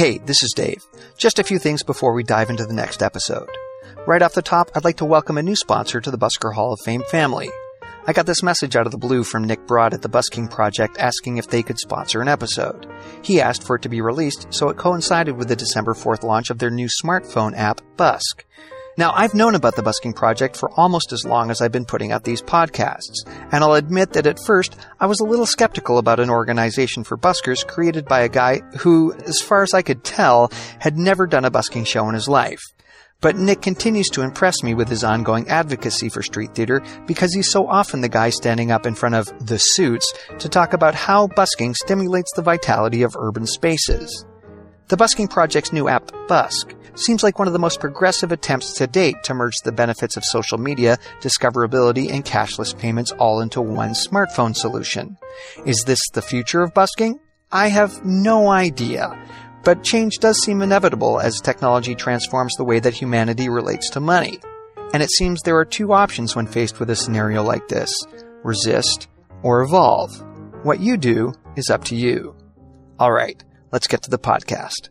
Hey, this is Dave. Just a few things before we dive into the next episode. Right off the top, I'd like to welcome a new sponsor to the Busker Hall of Fame family. I got this message out of the blue from Nick Broad at the Busking Project asking if they could sponsor an episode. He asked for it to be released, so it coincided with the December 4th launch of their new smartphone app, Busk. Now, I've known about the Busking Project for almost as long as I've been putting out these podcasts, and I'll admit that at first I was a little skeptical about an organization for buskers created by a guy who, as far as I could tell, had never done a busking show in his life. But Nick continues to impress me with his ongoing advocacy for street theater because he's so often the guy standing up in front of the suits to talk about how busking stimulates the vitality of urban spaces. The Busking Project's new app, Busk, seems like one of the most progressive attempts to date to merge the benefits of social media, discoverability, and cashless payments all into one smartphone solution. Is this the future of busking? I have no idea. But change does seem inevitable as technology transforms the way that humanity relates to money. And it seems there are two options when faced with a scenario like this resist or evolve. What you do is up to you. All right, let's get to the podcast.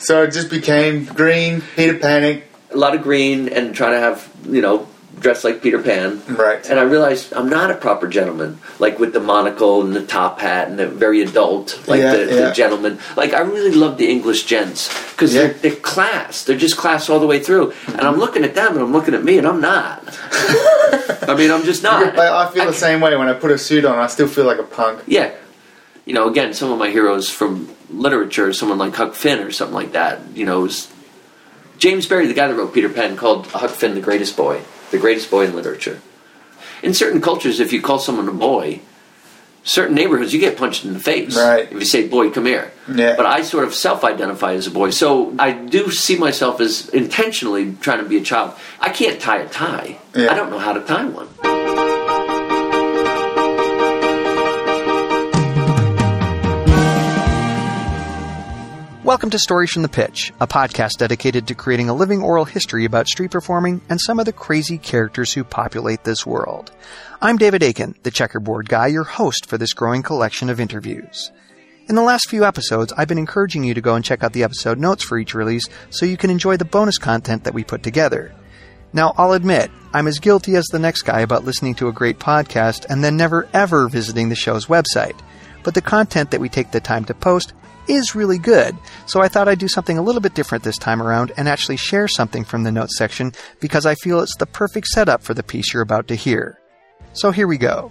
So it just became green, Peter Panic. a lot of green and trying to have you know dress like Peter Pan. Right. And I realized I'm not a proper gentleman, like with the monocle and the top hat and the very adult, like Yeah, the, yeah. the gentleman. Like I really love the English gents because Yeah. they're, they're class. They're just class all the way through. And I'm looking at them and I'm looking at me and I'm not. I mean, I'm just not. I, I feel the same way when I put a suit on. I still feel like a punk. Yeah. You know, again, some of my heroes from literature, someone like Huck Finn or something like that, you know, is James Barrie, the guy that wrote Peter Pan, called Huck Finn the greatest boy, the greatest boy in literature. In certain cultures, if you call someone a boy, certain neighborhoods you get punched in the face. Right. If you say, boy, come here. Yeah. But I sort of self identify as a boy. So I do see myself as intentionally trying to be a child. I can't tie a tie. Yeah. I don't know how to tie one. Welcome to Stories from the Pitch, a podcast dedicated to creating a living oral history about street performing and some of the crazy characters who populate this world. I'm David Aiken, the checkerboard guy, your host for this growing collection of interviews. In the last few episodes, I've been encouraging you to go and check out the episode notes for each release so you can enjoy the bonus content that we put together. Now, I'll admit, I'm as guilty as the next guy about listening to a great podcast and then never ever visiting the show's website. But the content that we take the time to post is really good, so I thought I'd do something a little bit different this time around and actually share something from the notes section because I feel it's the perfect setup for the piece you're about to hear. So here we go.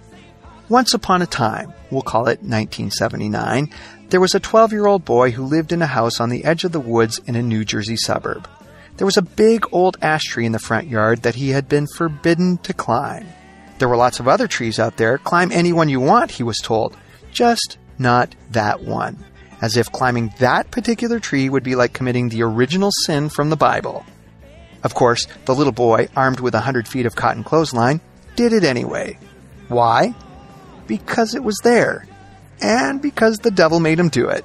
Once upon a time, we'll call it 1979, there was a 12 year old boy who lived in a house on the edge of the woods in a New Jersey suburb. There was a big old ash tree in the front yard that he had been forbidden to climb. There were lots of other trees out there. Climb any one you want, he was told. Just not that one. As if climbing that particular tree would be like committing the original sin from the Bible. Of course, the little boy, armed with a hundred feet of cotton clothesline, did it anyway. Why? Because it was there. And because the devil made him do it.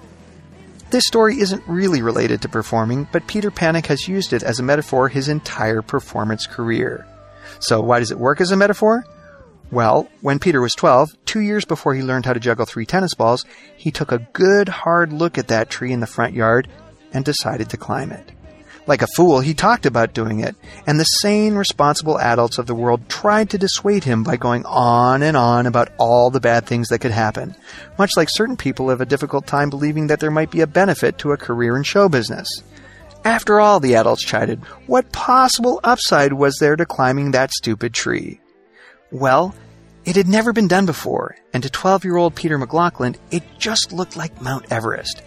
This story isn't really related to performing, but Peter Panic has used it as a metaphor his entire performance career. So why does it work as a metaphor? Well, when Peter was 12, two years before he learned how to juggle three tennis balls, he took a good hard look at that tree in the front yard and decided to climb it. Like a fool, he talked about doing it, and the sane, responsible adults of the world tried to dissuade him by going on and on about all the bad things that could happen, much like certain people have a difficult time believing that there might be a benefit to a career in show business. After all, the adults chided, what possible upside was there to climbing that stupid tree? Well, it had never been done before, and to 12 year old Peter McLaughlin, it just looked like Mount Everest.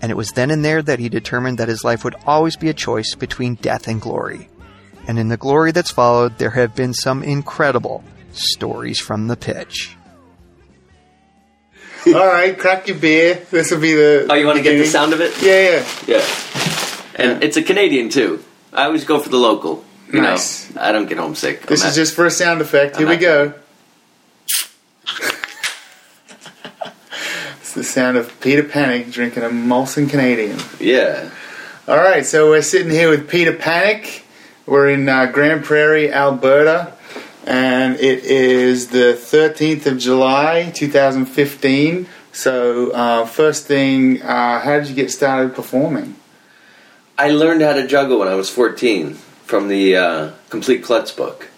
And it was then and there that he determined that his life would always be a choice between death and glory. And in the glory that's followed, there have been some incredible stories from the pitch. All right, crack your beer. This will be the. Oh, you want to get the sound of it? Yeah, yeah. Yeah. And it's a Canadian too. I always go for the local. You Nice. know, I don't get homesick. This I'm is at- just for a sound effect. Here I'm we at- go. it's the sound of Peter Panic drinking a Molson Canadian. yeah. All right, so we're sitting here with Peter Panic. We're in uh, Grande Prairie, Alberta, and it is the 13th of July, 2015. So, uh, first thing, uh, how did you get started performing? I learned how to juggle when I was 14 from the uh, Complete Klutz book.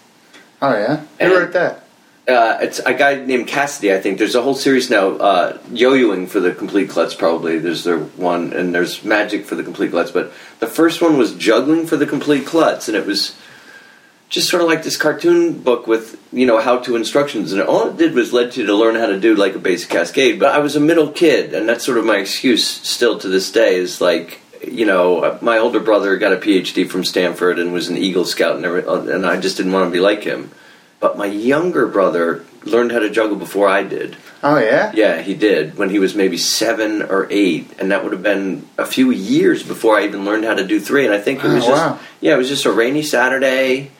Oh yeah, who wrote that? Uh, it's a guy named Cassidy, I think. There's a whole series now, uh, yo-yoing for the Complete Klutz, probably. There's their one, and there's Magic for the Complete Klutz. But the first one was Juggling for the Complete Klutz, and it was just sort of like this cartoon book with, you know, how-to instructions. And all it did was led you to learn how to do, like, a basic cascade. But I was a middle kid, and that's sort of my excuse still to this day, is like, you know, my older brother got a PhD from Stanford and was an Eagle Scout, and, every, uh, and I just didn't want to be like him. But my younger brother learned how to juggle before I did. Oh yeah, Yeah, he did when he was maybe seven or eight, and that would have been a few years before I even learned how to do three. And I think it oh, was Oh, just wow. yeah, it was just a rainy Saturday.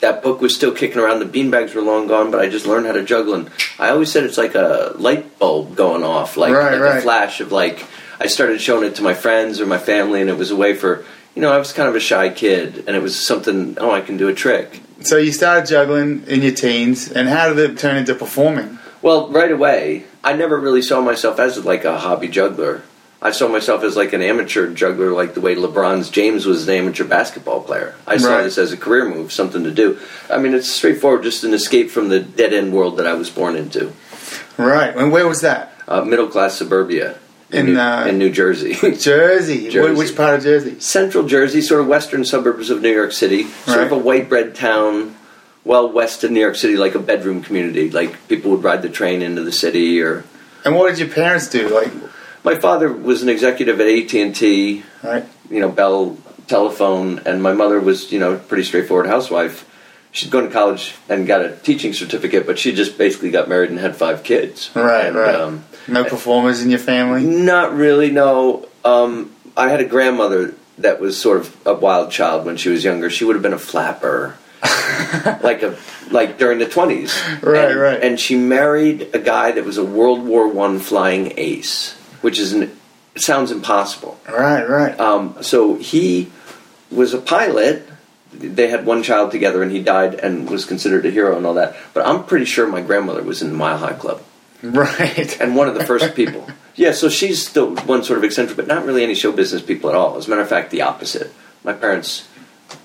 That book was still kicking around. The beanbags were long gone, but I just learned how to juggle. And I always said it's like a light bulb going off, like, Right, like right. a flash of like. I started showing it to my friends or my family, and it was a way for you know I was kind of a shy kid, and it was something. Oh, I can do a trick. So you started juggling in your teens, and how did it turn into performing? Well, right away, I never really saw myself as like a hobby juggler. I saw myself as like an amateur juggler, like the way LeBron's James was an amateur basketball player. I saw Right. this as a career move, something to do. I mean, it's straightforward, just an escape from the dead end world that I was born into. Right, and where was that? Uh, middle class suburbia in, In, New, uh, in New Jersey. Jersey. Jersey. Which part of Jersey? Central Jersey, sort of western suburbs of New York City, sort of Right. a white bread town, well west of New York City, like a bedroom community. Like people would ride the train into the city or And what did your parents do? Like, My father was an executive at AT and T, right? you know, Bell Telephone, and my mother was, you know, pretty straightforward housewife. She'd gone to college and got a teaching certificate, but she just basically got married and had five kids. Right, And, right. Um, No performers in your family? not really, no. Um, I had a grandmother that was sort of a wild child when she was younger. She would have been a flapper, like a like during the twenties. Right, and, right. And she married a guy that was a World War One flying ace, which is an sounds impossible. Right, right. Um, so he was a pilot. They had one child together, and he died and was considered a hero and all that. But I'm pretty sure my grandmother was in the Mile High Club right. and one of the first people. Yeah, so she's the one sort of eccentric, but not really any show business people at all. As a matter of fact, the opposite. My parents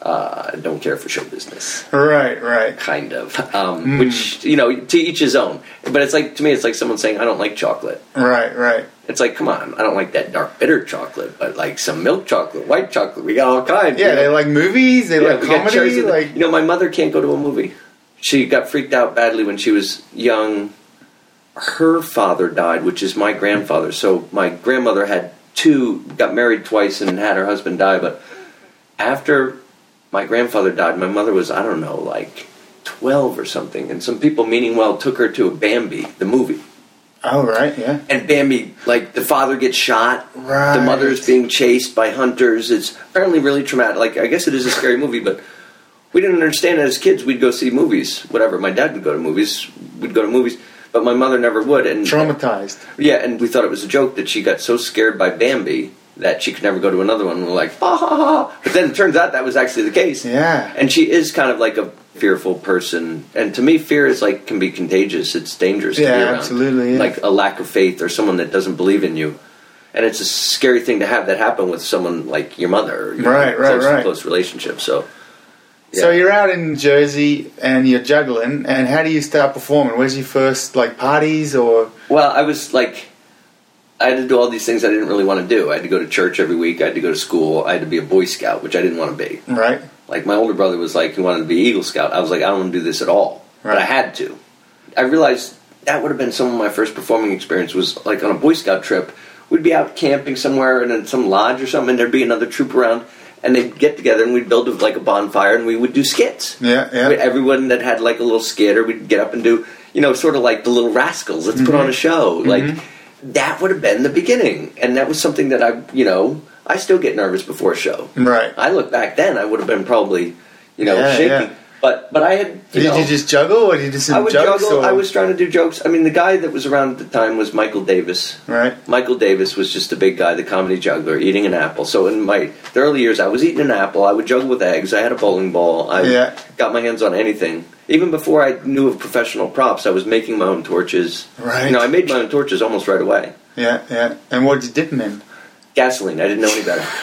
uh, don't care for show business, Right, right. kind of. Um, Which you know, to each his own. But it's like to me, it's like someone saying, "I don't like chocolate." Right, right. It's like, come on, I don't like that dark bitter chocolate, but like some milk chocolate, white chocolate. We got all kinds. Yeah, you they like movies, they Yeah, like we got cherries comedy, in the- like you know, my mother can't go to a movie. She got freaked out badly when she was young. Her father died, which is my grandfather. So my grandmother had two, got married twice, and had her husband die. But after my grandfather died, my mother was I don't know, like twelve or something. And some people, meaning well, took her to a Bambi, the movie. Oh right, yeah. And Bambi, like the father gets shot, Right. the mother's being chased by hunters. It's apparently really traumatic. Like I guess it is a scary movie, but we didn't understand it as kids. We'd go see movies, whatever. My dad would go to movies. We'd go to movies, but my mother never would. And Traumatized. yeah, and we thought it was a joke that she got so scared by Bambi that she could never go to another one. And we're like, ha ha ha. But then it turns out that was actually the case. Yeah. And she is kind of like a fearful person. And to me, fear is like can be contagious. It's dangerous to Yeah, absolutely, yeah. Like a lack of faith or someone that doesn't believe in you. And it's a scary thing to have that happen with someone like your mother. You know, Right, right, close, right. Close relationship. So. So you're out in Jersey and you're juggling, and how do you start performing? Where's your first like parties or? Well, I was like, I had to do all these things I didn't really want to do. I had to go to church every week. I had to go to school. I had to be a Boy Scout, which I didn't want to be. Right. Like my older brother was like, he wanted to be Eagle Scout. I was like, I don't want to do this at all. But I had to. I realized that would have been some of my first performing experience. Was like on a Boy Scout trip. We'd be out camping somewhere and in some lodge or something, and there'd be another troop around, and they'd get together and we'd build like a bonfire, and we would do skits. Yeah, yeah. Everyone that had like a little skit, or we'd get up and do, you know, sort of like the Little Rascals. Let's put on a mm-hmm. show. Mm-hmm. Like that would have been the beginning, and that was something that I, you know, I still get nervous before a show. Right. I look back then, I would have been probably, you know, Yeah, shaky. yeah. But but I had, Did know, you just juggle or did you just I would jokes? juggle. or? I was trying to do jokes. I mean, the guy that was around at the time was Michael Davis. right. Michael Davis was just a big guy, the comedy juggler, eating an apple. So in my the early years, I was eating an apple. I would juggle with eggs. I had a bowling ball. I Yeah. got my hands on anything. Even before I knew of professional props, I was making my own torches. Right. You know, I made my own torches almost right away. Yeah, yeah. And what did you dip them in? Gasoline. I didn't know any better.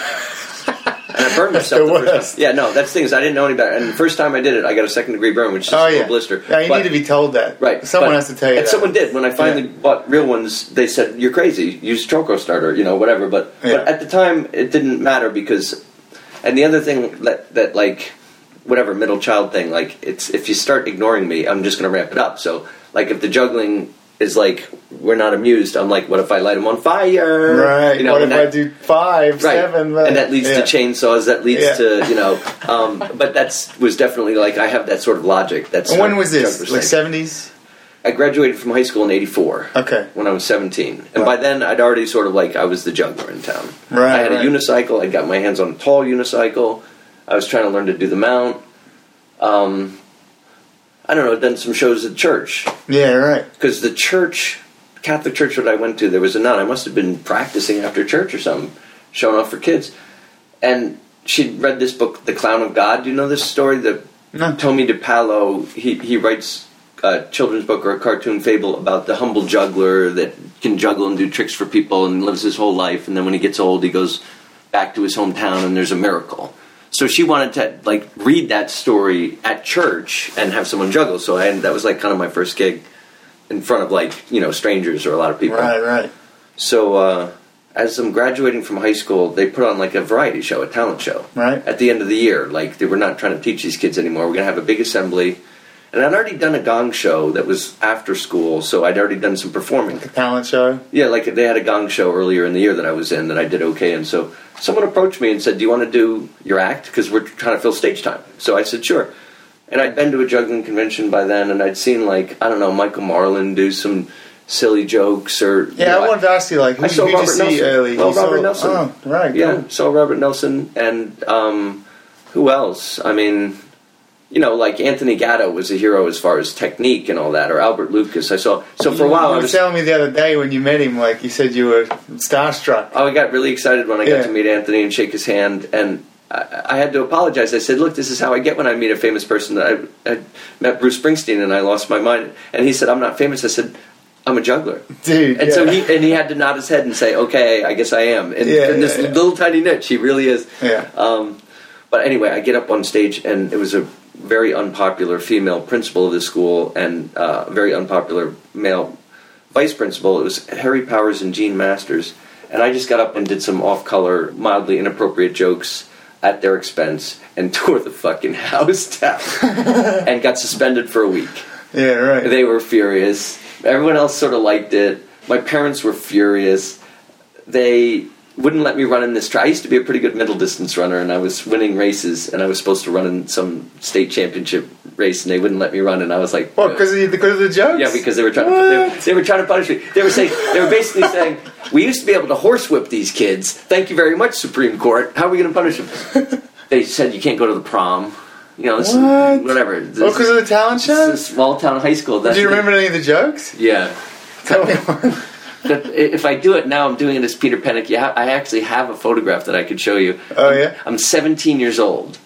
and I burned myself. The worst. time. Yeah, no, that's the thing is I didn't know any better. And the first time I did it, I got a second degree burn, which is Oh a little yeah, blister. Yeah, you But- need to be told that. Right. Someone but- has to tell you And that. someone did. When I finally Yeah. bought real ones, they said, You're crazy. Use Troco starter, you know, whatever. But, Yeah. but at the time, it didn't matter because. And the other thing that, that, like, whatever, middle child thing, like, it's if you start ignoring me, I'm just going to ramp it up. So, like, if the juggling is like, we're not amused, I'm like, what if I light them on fire? Right. You know, what if and I do five, Right. seven? and that leads yeah. to chainsaws. That leads Yeah. to you know. Um, but that's was definitely like I have that sort of logic. That's when was this? Like seventies? I graduated from high school in '84 Okay. when I was 17. And Wow. by then, I'd already sort of like, I was the juggler in town. Right, I had right. a unicycle. I got my hands on a tall unicycle. I was trying to learn to do the mount. Um, I don't know, done some shows at church. Yeah, right. Because the church, Catholic church that I went to, there was a nun. I must have been practicing after church or something, showing off for kids. And she'd read this book, The Clown of God. Do you know this story? That No. Tomie dePaola, he, he writes a children's book or a cartoon fable about the humble juggler that can juggle and do tricks for people and lives his whole life. And then when he gets old, he goes back to his hometown and there's a miracle. So she wanted to like read that story at church and have someone juggle. So I, that was like kind of my first gig in front of like you know strangers or a lot of people. Right, right. So uh, as I'm graduating from high school, they put on like a variety show, a talent show, Right. at the end of the year. Like they were not trying to teach these kids anymore. We're gonna have a big assembly, and I'd already done a gong show that was after school, so I'd already done some performing. The talent show. Yeah, like they had a gong show earlier in the year that I was in that I did okay. And so someone approached me and said, "Do you want to do your act? Because we're trying to fill stage time." So I said, "Sure." And I'd been to a juggling convention by then, and I'd seen like I don't know Michael Marlin do some silly jokes or Yeah, you know, I wanted to ask you, like, who, I saw who Robert see Nelson. early? Well, You saw- Robert Nelson. Oh, right. yeah, cool. saw Robert Nelson and um, who else? I mean, you know, like Anthony Gatto was a hero as far as technique and all that, or Albert Lucas. I saw. So for a while, you I were was telling me the other day when you met him, like you said you were starstruck. Oh, I got really excited when I got to meet Anthony and shake his hand, and I, I had to apologize. I said, "Look, this is how I get when I meet a famous person." I, I met Bruce Springsteen, and I lost my mind. And he said, "I'm not famous." I said, "I'm a juggler." Dude. And yeah. so he and he had to nod his head and say, "Okay, I guess I am." And Yeah, in this yeah, yeah. little tiny niche, he really is. Yeah. Um, but anyway, I get up on stage, and it was a very unpopular female principal of the school and uh, a very unpopular male vice principal. It was Harry Powers and Gene Masters, and I just got up and did some off-color, mildly inappropriate jokes at their expense and tore the fucking house down and got suspended for a week. Yeah, right. They were furious. Everyone else sort of liked it. My parents were furious. They wouldn't let me run in this track. I used to be a pretty good middle distance runner, and I was winning races, and I was supposed to run in some state championship race, and they wouldn't let me run, and I was like, what? Because of, because of the jokes? yeah, because they were trying to they, What? they were trying to punish me. They were saying they were basically saying we used to be able to horsewhip these kids. Thank you very much, Supreme Court. How are we going to punish them? they said you can't go to the prom. You know, this, What? whatever. Oh, because of the talent show? This small town high school. That's Do you remember any of the jokes? Yeah. Tell me one. But if I do it now, I'm doing it as Peter Panic. Yeah, I actually have a photograph that I could show you. Oh, yeah? I'm 17 years old.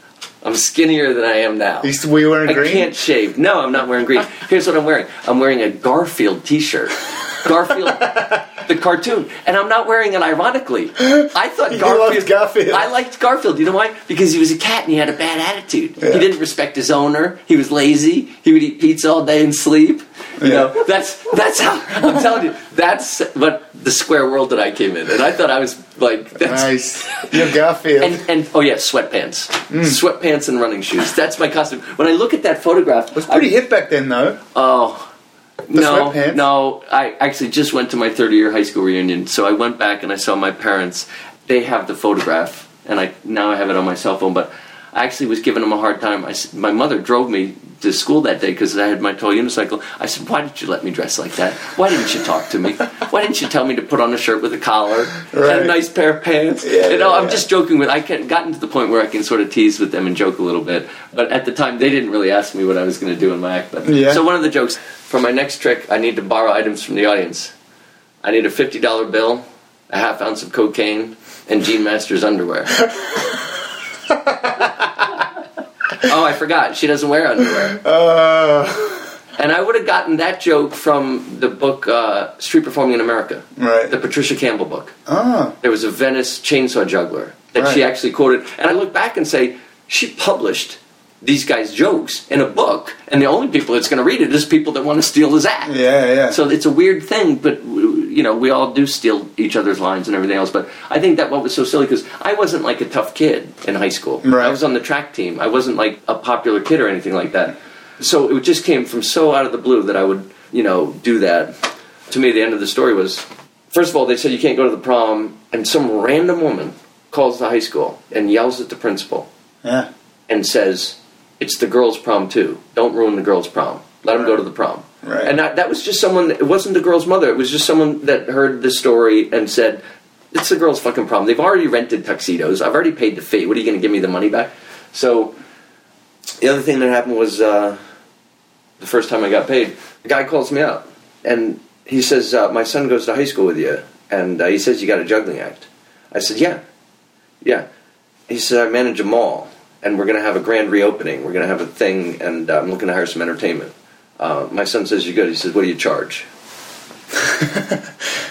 I'm skinnier than I am now. You were wearing I green? can't shave. No, I'm not wearing green. Here's what I'm wearing. I'm wearing a Garfield T-shirt. Garfield, the cartoon, and I'm not wearing it ironically. I thought Garfield. loved Garfield. I liked Garfield. You know why? Because he was a cat and he had a bad attitude. Yeah. He didn't respect his owner. He was lazy. He would eat pizza all day and sleep. You Yeah. know, that's that's how I'm telling you. That's what the square world that I came in, and I thought I was like that's Nice. You're Garfield. and, and oh yeah, sweatpants, mm. sweatpants and running shoes. That's my costume. When I look at that photograph, it was pretty hip back then, though. Oh. No, sweatpants? no. I actually just went to my 30 year high school reunion, so I went back and I saw my parents. They have the photograph, and I now I have it on my cell phone. But I actually was giving them a hard time. I, my mother drove me to school that day because I had my tall unicycle. I said, "Why did you let me dress like that? Why didn't you talk to me? Why didn't you tell me to put on a shirt with a collar and a nice pair of pants?" Yeah, you know, yeah, I'm yeah. just joking with. I can, gotten to the point where I can sort of tease with them and joke a little bit. But at the time, they didn't really ask me what I was going to do in my act. But Yeah. so one of the jokes for my next trick, I need to borrow items from the audience. I need a fifty dollar bill, a half ounce of cocaine, and Jean Masters underwear. oh, I forgot. She doesn't wear underwear. Uh, And I would have gotten that joke from the book uh, Street Performing in America, Right. the Patricia Campbell book. Oh. There was a Venice chainsaw juggler that she actually quoted. And I look back and say, she published these guys' jokes in a book, and the only people that's going to read it is people that want to steal his act. Yeah, yeah. So it's a weird thing, but you know, we all do steal each other's lines and everything else. But I think that what was so silly because I wasn't like a tough kid in high school. Right. I was on the track team. I wasn't like a popular kid or anything like that. So it just came from so out of the blue that I would, you know, do that. To me, the end of the story was, first of all, they said you can't go to the prom, and some random woman calls the high school and yells at the principal yeah. and says, "It's the girls' prom too. Don't ruin the girls' prom. Let them go to the prom." Right. And that, that was just someone. It wasn't the girl's mother. It was just someone that heard the story and said, "It's the girls' fucking prom. They've already rented tuxedos. I've already paid the fee. What are you going to give me the money back?" So the other thing that happened was uh, the first time I got paid. a guy calls me up and he says, uh, "My son goes to high school with you, and uh, he says you got a juggling act." I said, "Yeah, yeah." He said, "I manage a mall, and we're going to have a grand reopening. We're going to have a thing, and uh, I'm looking to hire some entertainment." Uh, my son says, "You're good." He says, "What do you charge?"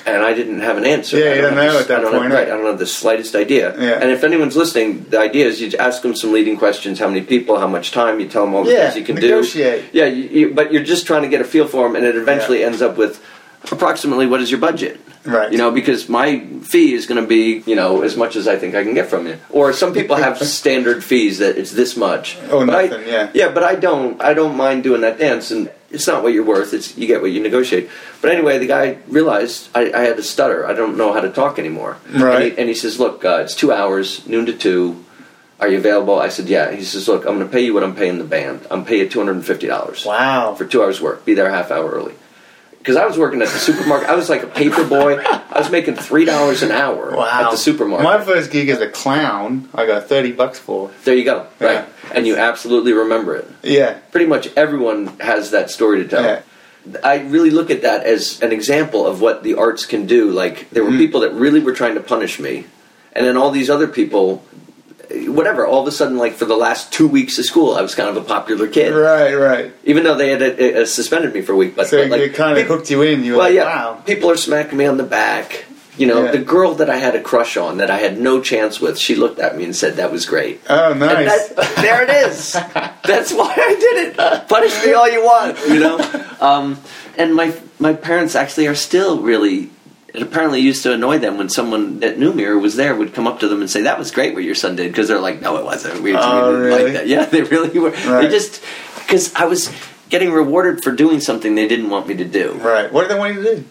and I didn't have an answer. Yeah, I you don't know the- at that I point, Have, right? I don't have the slightest idea. Yeah. And if anyone's listening, the idea is you ask them some leading questions: how many people, how much time. You tell them all the Yeah, things you can negotiate. do. Yeah, you, you, but you're just trying to get a feel for them, and it eventually ends up with approximately what is your budget. Right. You know, because my fee is going to be, you know, as much as I think I can get from you. Or some people have standard fees that it's this much. Oh, But I- nothing, yeah. Yeah, but I don't. I don't mind doing that dance, and it's not what you're worth. It's you get what you negotiate. But anyway, the guy realized I, I had to stutter. I don't know how to talk anymore. Right. And he, and he says, "Look, uh, it's two hours, noon to two. Are you available?" I said, "Yeah." He says, "Look, I'm going to pay you what I'm paying the band. I'm paying you two hundred and fifty dollars Wow. for two hours work. Be there a half hour early." Because I was working at the supermarket. I was like a paper boy. I was making three dollars an hour Wow. at the supermarket. My first gig as a clown, I got 30 bucks for. there you go. Right. Yeah. And you absolutely remember it. Yeah. Pretty much everyone has that story to tell. Yeah. I really look at that as an example of what the arts can do. Like there were Mm. people that really were trying to punish me, and then all these other people, whatever. All of a sudden, like for the last two weeks of school, I was kind of a popular kid, Right, right. even though they had uh, uh, suspended me for a week. But, So but, like, it kind of hooked you in. You were well, like, yeah, wow. people are smacking me on the back. You know, Yeah. the girl that I had a crush on, that I had no chance with, she looked at me and said, "That was great." Oh, nice. that, there it is. That's why I did it. Punish me all you want, you know. Um, and my my parents actually are still really. It apparently used to annoy them when someone that knew me or was there would come up to them and say, "That was great what your son did," because they're like, "No, it wasn't. We, we Oh, didn't really? like that." Yeah, they really were. They just because I was getting rewarded for doing something they didn't want me to do. Right. What did they want you to do?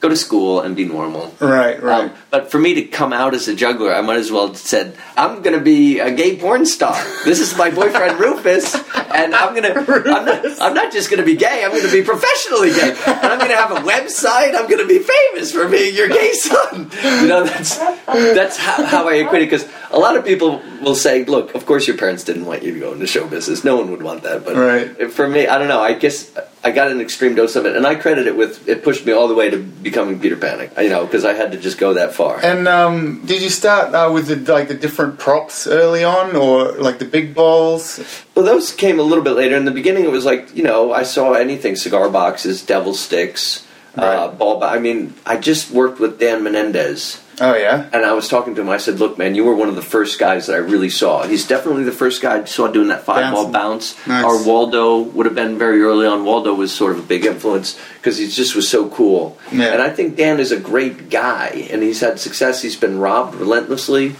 Go to school and be normal. Right, right. Um, but for me to come out as a juggler, I might as well have said, I'm going to be a gay porn star. This is my boyfriend Rufus, and I'm going to, I'm not, I'm not just going to be gay, I'm going to be professionally gay. And I'm going to have a website, I'm going to be famous for being your gay son. You know, that's, that's how, how I equate it, because a lot of people will say, look, of course your parents didn't want you to go into show business. No one would want that. But Right. for me, I don't know, I guess I got an extreme dose of it, and I credit it with, it pushed me all the way to becoming Peter Panic, you know, because I had to just go that far. And um, did you start uh, with the like the different props early on, or like the big balls? Well, those came a little bit later. In the beginning, it was like you know I saw anything: cigar boxes, devil sticks, uh, ball. Ba- I mean, I just worked with Dan Menendez, Oh yeah. and I was talking to him. I said, "Look, man, you were one of the first guys that I really saw. He's definitely the first guy I saw doing that five ball bounce. Nice. Or Waldo would have been very early on. Waldo was sort of a big influence because he just was so cool. Yeah. And I think Dan is a great guy, and he's had success. He's been robbed relentlessly.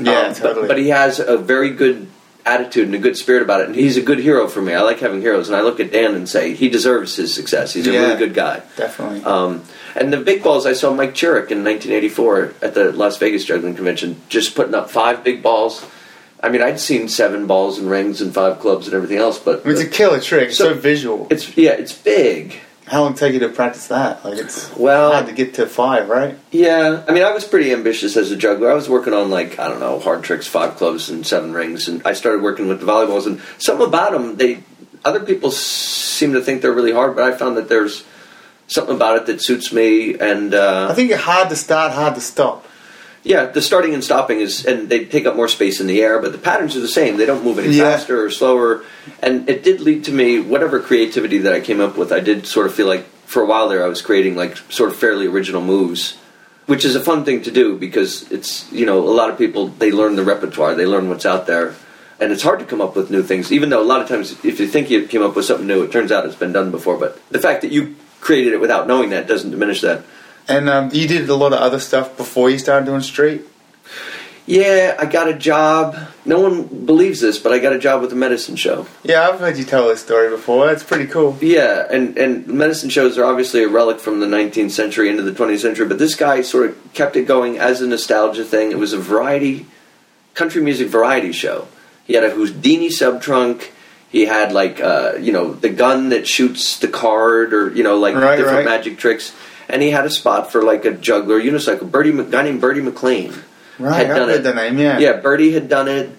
Yeah, Um, totally. But, but he has a very good attitude and a good spirit about it, and he's a good hero for me. I like having heroes, and I look at Dan and say he deserves his success. He's a Yeah. really good guy. Definitely. Um, and the big balls, I saw Mike Churich in 1984 at the Las Vegas Juggling Convention, just putting up five big balls. I mean, I'd seen seven balls and rings and five clubs and everything else, but it's a killer trick. So- So, visual. it's yeah, it's big. How long take you to practice that? Like it's Well- hard to get to five, right? Yeah, I mean, I was pretty ambitious as a juggler. I was working on like I don't know, hard tricks, five clubs, and seven rings, and I started working with the volleyballs. And some about them, they other people seem to think they're really hard, but I found that there's something about it that suits me. And uh, I think it's hard to start, hard to stop. Yeah, the starting and stopping is, and they take up more space in the air, but the patterns are the same. They don't move any Yeah. faster or slower, and it did lead to me whatever creativity that I came up with. I did sort of feel like for a while there I was creating like sort of fairly original moves, which is a fun thing to do because it's you know a lot of people they learn the repertoire, they learn what's out there, and it's hard to come up with new things. Even though a lot of times if you think you came up with something new, it turns out it's been done before. But the fact that you created it without knowing that doesn't diminish that. And um, you did a lot of other stuff before you started doing street. Yeah, I got a job. No one believes this, but I got a job with a medicine show. Yeah, I've heard you tell this story before. That's pretty cool. Yeah, and and medicine shows are obviously a relic from the 19th century into the 20th century, but this guy sort of kept it going as a nostalgia thing. It was a variety, country music variety show. He had a Houdini sub trunk. He had like uh, you know the gun that shoots the card, or you know like Right, different right. magic tricks. And he had a spot for like a juggler unicycle. Bertie, Mc- guy named Bertie McLean Right, had done it. the name, yeah. Yeah, Bertie had done it.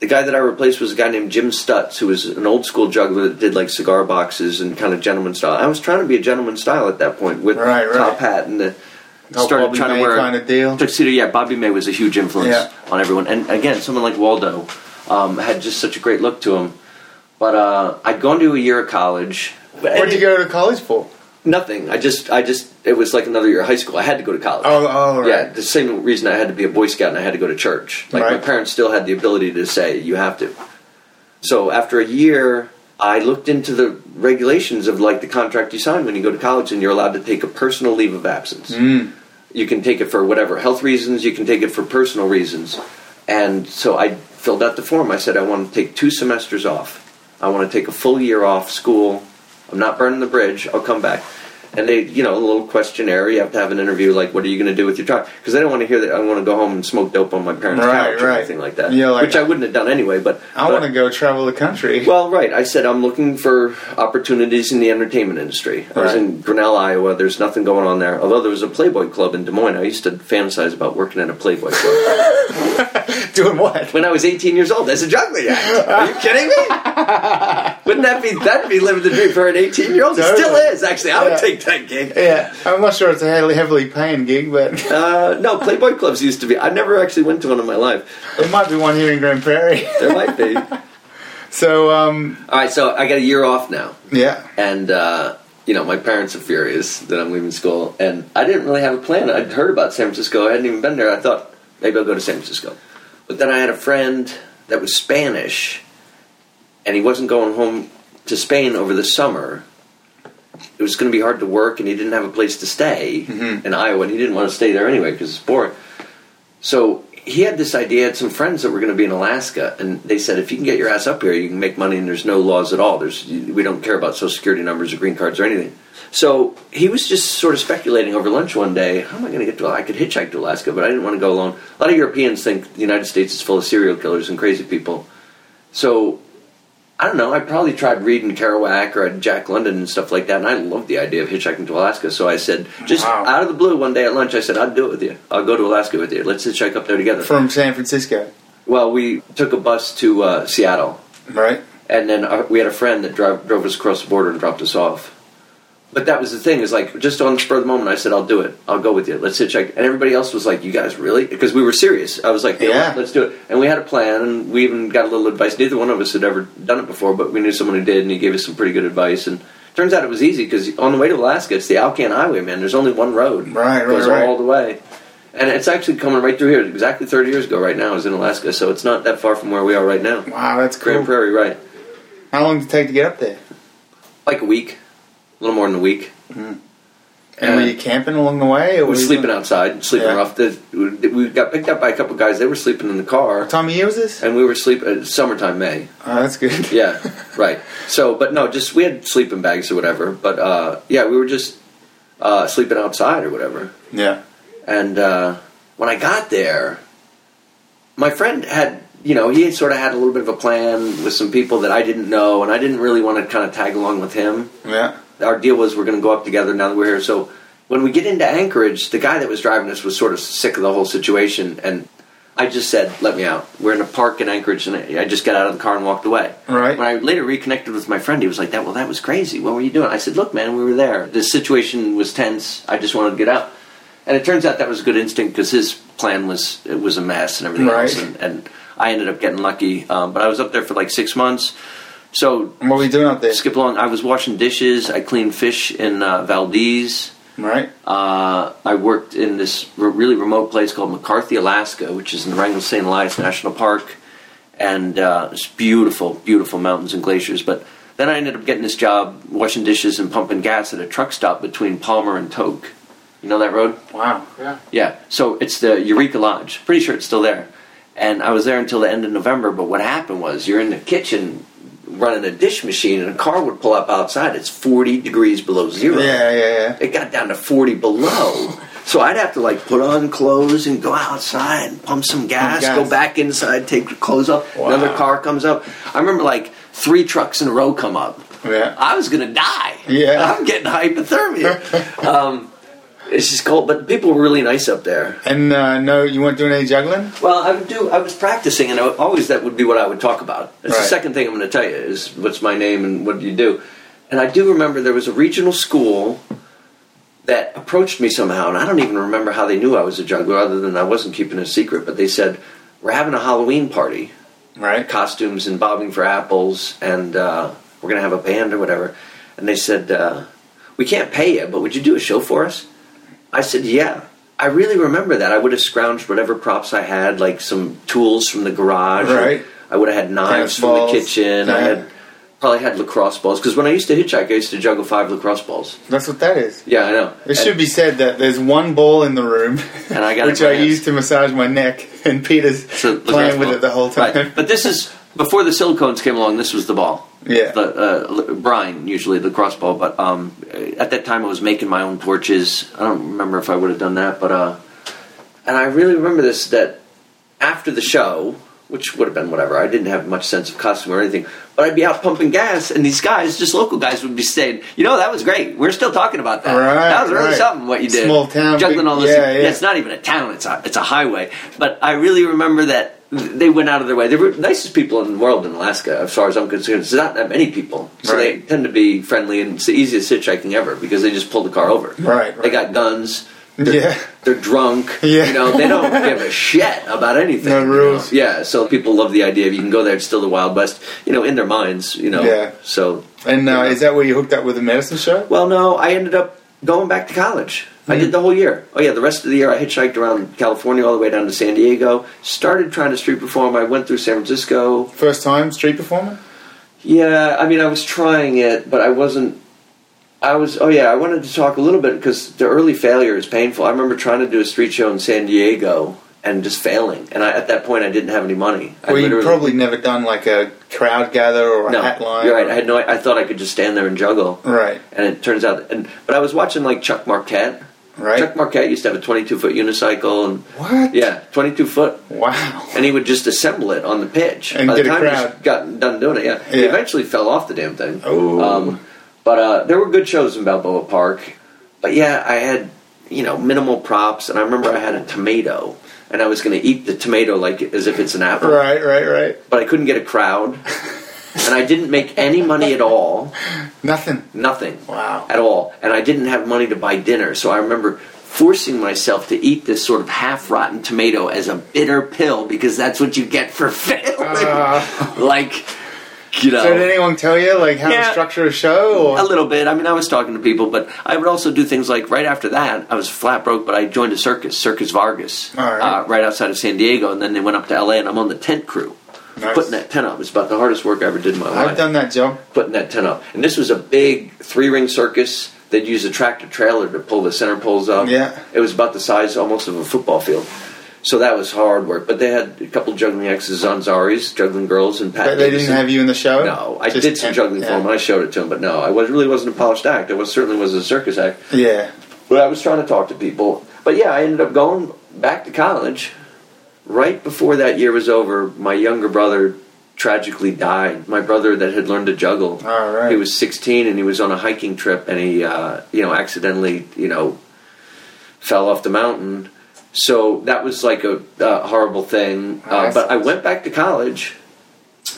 The guy that I replaced was a guy named Jim Stutz, who was an old school juggler that did like cigar boxes and kind of gentleman style. I was trying to be a gentleman style at that point with Right, top hat and the Whole Bobby May kinda deal. tuxedo. Yeah, Bobby May was a huge influence Yeah. on everyone, and again, someone like Waldo um, had just such a great look to him. But uh, I'd gone to a year of college. What'd you go to college for? Nothing. I just, I just, it was like another year of high school. I had to go to college. Oh, oh, right. Yeah, the same reason I had to be a Boy Scout and I had to go to church. Like my parents still had the ability to say you have to. So after a year, I looked into the regulations of like the contract you sign when you go to college, and you're allowed to take a personal leave of absence. Mm. You can take it for whatever health reasons. You can take it for personal reasons. And so I filled out the form. I said I want to take two semesters off. I want to take a full year off school. I'm not burning the bridge. I'll come back. And they, you know, a little questionnaire. You have to have an interview. Like, what are you going to do with your time? Because they don't want to hear that I want to go home and smoke dope on my parents' Right, couch or right. anything like that. Yeah, like- which I wouldn't have done anyway. But I want to go travel the country. well, right. I said I'm looking for opportunities in the entertainment industry. I was Right. in Grinnell, Iowa. There's nothing going on there. Although there was a Playboy Club in Des Moines. I used to fantasize about working at a Playboy Club Doing what? when I was 18 years old as a juggling act. Are you kidding me? Wouldn't that be that'd be living the dream for an 18 year old? It still is. Actually, I would Yeah. take that gig. Yeah, I'm not sure it's a heavily, heavily paying gig, but Uh, no, Playboy clubs used to be. I never actually went to one in my life. there might be one here in Grande Prairie. There might be. So, um, right, so I got a year off now. yeah, and uh, you know my parents are furious that I'm leaving school, and I didn't really have a plan. I'd heard about San Francisco. I hadn't even been there. I thought maybe I'll go to San Francisco, but then I had a friend that was Spanish, and he wasn't going home to Spain over the summer. It was going to be hard to work, and he didn't have a place to stay mm-hmm. in Iowa, and he didn't want to stay there anyway because it's boring. So he had this idea. Had some friends that were going to be in Alaska, and they said, if you can get your ass up here, you can make money, and there's no laws at all. There's we don't care about social security numbers or green cards or anything. So he was just sort of speculating over lunch one day. How am I going to get to? I could hitchhike to Alaska, but I didn't want to go alone. A lot of Europeans think the United States is full of serial killers and crazy people. So I don't know. I probably tried reading Kerouac or Jack London and stuff like that, and I loved the idea of hitchhiking to Alaska. So I said, just Wow. out of the blue, one day at lunch, I said, "I'll do it with you. I'll go to Alaska with you. Let's hitchhike up there together." from San Francisco, Well, we took a bus to uh, Seattle, right? and then uh, we had a friend that drove, drove us across the border and dropped us off. But that was the thing is like just on the spur of the moment, I said, "I'll do it. I'll go with you. Let's hitchhike." And everybody else was like, "You guys really?" Because we were serious. I was like, "You Yeah. let's do it." And we had a plan, and we even got a little advice. Neither one of us had ever done it before, but we knew someone who did, and he gave us some pretty good advice. And turns out it was easy because on the way to Alaska, it's the Alcan Highway, man. There's only one road. Right, It goes right, right. all the way. And it's actually coming right through here. Exactly 30 years ago, right now, I was in Alaska, so it's not that far from where we are right now. Wow, that's cool. Grande Prairie, right? How long did it take to get up there? Like a week, a little more than a week. And were Uh, you camping along the way? Or We were were sleeping doing- outside, sleeping Yeah. rough. The, we got picked up by a couple guys. They were sleeping in the car, What time of year was this? and we were sleeping. Uh, summertime, May. Oh, that's good. Yeah, right. So, but no, just we had sleeping bags or whatever. But uh, yeah, we were just uh, sleeping outside or whatever. yeah. And uh, when I got there, my friend had, you know, he had sort of had a little bit of a plan with some people that I didn't know, and I didn't really want to kind of tag along with him. Yeah. Our deal was we're going to go up together now that we're here. So when we get into Anchorage, the guy that was driving us was sort of sick of the whole situation, and I just said, "Let me out." We're in a park in Anchorage, and I just got out of the car and walked away. Right. When I later reconnected with my friend, he was like, "That well, that was crazy. What were you doing?" I said, "Look, man, we were there. The situation was tense. I just wanted to get out." And it turns out that was a good instinct because his plan was it was a mess and everything Right. else, and, and I ended up getting lucky. Um, but I was up there for like six months. So what were you doing up there? skip along. I was washing dishes. I cleaned fish in uh, Valdez. Right. Uh, I worked in this r- really remote place called McCarthy, Alaska, which is in the Wrangell St. Elias National Park, and uh, it's beautiful, beautiful mountains and glaciers. But then I ended up getting this job washing dishes and pumping gas at a truck stop between Palmer and Tok. You know that road? Wow. Yeah. Yeah. So it's the Eureka Lodge. Pretty sure it's still there. And I was there until the end of November. But what happened was you're in the kitchen running a dish machine, and a car would pull up outside. It's 40 degrees below zero Yeah, yeah, yeah. it got down to 40 below. So I'd have to like put on clothes and go outside and pump some gas, gas. go back inside, take the clothes off. Wow. Another car comes up. I remember like three trucks in a row come up. Yeah. I was gonna die. Yeah. I'm getting hypothermia. um, it's just cold, but people were really nice up there. And uh, no, you weren't doing any juggling? Well, I would do. I was practicing, and I always that would be what I would talk about. That's the second thing I'm going to tell you is what's my name and what do you do. And I do remember there was a regional school that approached me somehow, and I don't even remember how they knew I was a juggler, other than I wasn't keeping a secret. But they said we're having a Halloween party, Right. costumes and bobbing for apples, and uh, we're going to have a band or whatever. And they said uh, we can't pay you, but would you do a show for us? I said, yeah. I really remember that. I would have scrounged whatever props I had, like some tools from the garage. Right. I would have had knives from the kitchen. I had probably had lacrosse balls because when I used to hitchhike, I used to juggle five lacrosse balls. That's what that is. Yeah, I know. It should be said that there's one ball in the room, And I got which I hands. use to massage my neck, and Peter's So, playing with ball. it the whole time. Right. But this is before the silicones came along. This was the ball. Yeah. The uh, brine usually the cross ball, but um, at that time I was making my own torches. I don't remember if I would have done that, but uh, and I really remember this that after the show, which would have been whatever. I didn't have much sense of costume or anything, but I'd be out pumping gas, and these guys, just local guys, would be saying, "You know, that was great. We're still talking about that. Right, that was really right. something what you did. Small town, juggling big- all this. yeah, yeah. it's not even a town; it's a it's a highway. But I really remember that." They went out of their way. They were the nicest people in the world in Alaska, as far as I'm concerned. There's not that many people, so they tend to be friendly, and it's the easiest hitchhiking ever because they just pull the car over. Right, They got guns. Yeah. They're drunk. Yeah. You know, they don't give a shit about anything. No you know? rules. Yeah, so people love the idea of you can go there, it's still the Wild West, you know, in their minds, you know. Yeah. So, And uh, is that where you hooked up with the medicine show? well, no, I ended up going back to college. I did the whole year. Oh, yeah, the rest of the year I hitchhiked around California all the way down to San Diego. Started trying to street perform. I went through San Francisco. First time street performer? Yeah, I mean, I was trying it, but I wasn't. I was. Oh yeah, I wanted to talk a little bit because the early failure is painful. I remember trying to do a street show in San Diego and just failing. And I, at that point, I didn't have any money. I Well, you probably never done like a crowd gather or a no. hat line. You're right. or- I had no. I thought I could just stand there and juggle. Right, And it turns out, and but I was watching like Chuck Marquette. Right. Chuck Marquette used to have a 22 foot unicycle, and what? yeah, 22 foot Wow. and he would just assemble it on the pitch. And By the get a time he crowd. got done doing it, yeah, he eventually fell off the damn thing. Oh. Um, but uh, there were good shows in Balboa Park. But yeah, I had you know minimal props, and I remember I had a tomato, and I was going to eat the tomato like as if it's an apple, Right, right, right. but I couldn't get a crowd, and I didn't make any money at all, Nothing. nothing Wow. at all, and I didn't have money to buy dinner, so I remember. Forcing myself to eat this sort of half rotten tomato as a bitter pill because that's what you get for failing. Uh, like, you know. so did anyone tell you like how to structure a show? Or? A little bit. I mean, I was talking to people, but I would also do things like right after that, I was flat broke, but I joined a circus, Circus Vargas, All right. uh, right outside of San Diego, and then they went up to LA, and I'm on the tent crew, Nice. putting that tent up. It's about the hardest work I ever did in my life. I've done that job. putting that tent up, and this was a big three ring circus. They'd use a tractor trailer to pull the center poles up. Yeah. it was about the size almost of a football field. So that was hard work, but they had a couple juggling exes, Zanzaris, juggling girls, and Pat. But they didn't have you in the show? No, I Just- did some juggling for yeah. him. and I showed it to them, but no, I was really wasn't a polished act. I was certainly was a circus act. Yeah. But I was trying to talk to people. But yeah, I ended up going back to college. Right before that year was over, my younger brother tragically died. My brother that had learned to juggle. All right. He was 16 and he was on a hiking trip and he, uh, you know, accidentally, you know, fell off the mountain. So that was like a uh, horrible thing. Uh, but I went back to college.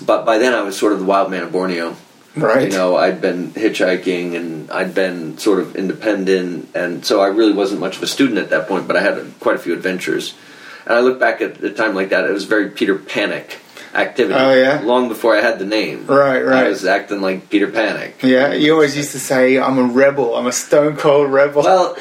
But by then I was sort of the wild man of Borneo. Right. You know, I'd been hitchhiking and I'd been sort of independent, and so I really wasn't much of a student at that point. But I had a, quite a few adventures. And I look back at a time like that, it was very Peter Panic activity. Oh, yeah? Long before I had the name. Right, right. I was acting like Peter Panic. Yeah, you always used to say, I'm a rebel. I'm a stone cold rebel. Well,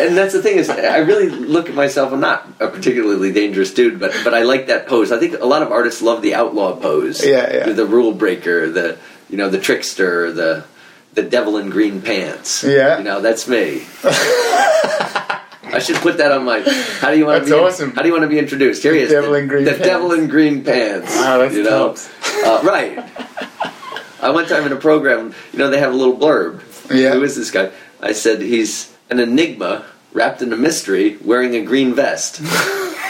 and that's the thing is, I really look at myself. I'm not a particularly dangerous dude, but but I like that pose. I think a lot of artists love the outlaw pose. Yeah, yeah. The, the rule breaker, the you know the trickster, the the devil in green pants. Yeah. you know that's me. I should put that on my. How do you want That's to be? awesome. How do you want to be introduced? Here he is. Devil the, in green The pants. devil in green pants. Wow, that's you know, uh, right. I one time in a program, you know, they have a little blurb. Yeah. Who is this guy? I said he's an enigma wrapped in a mystery, wearing a green vest.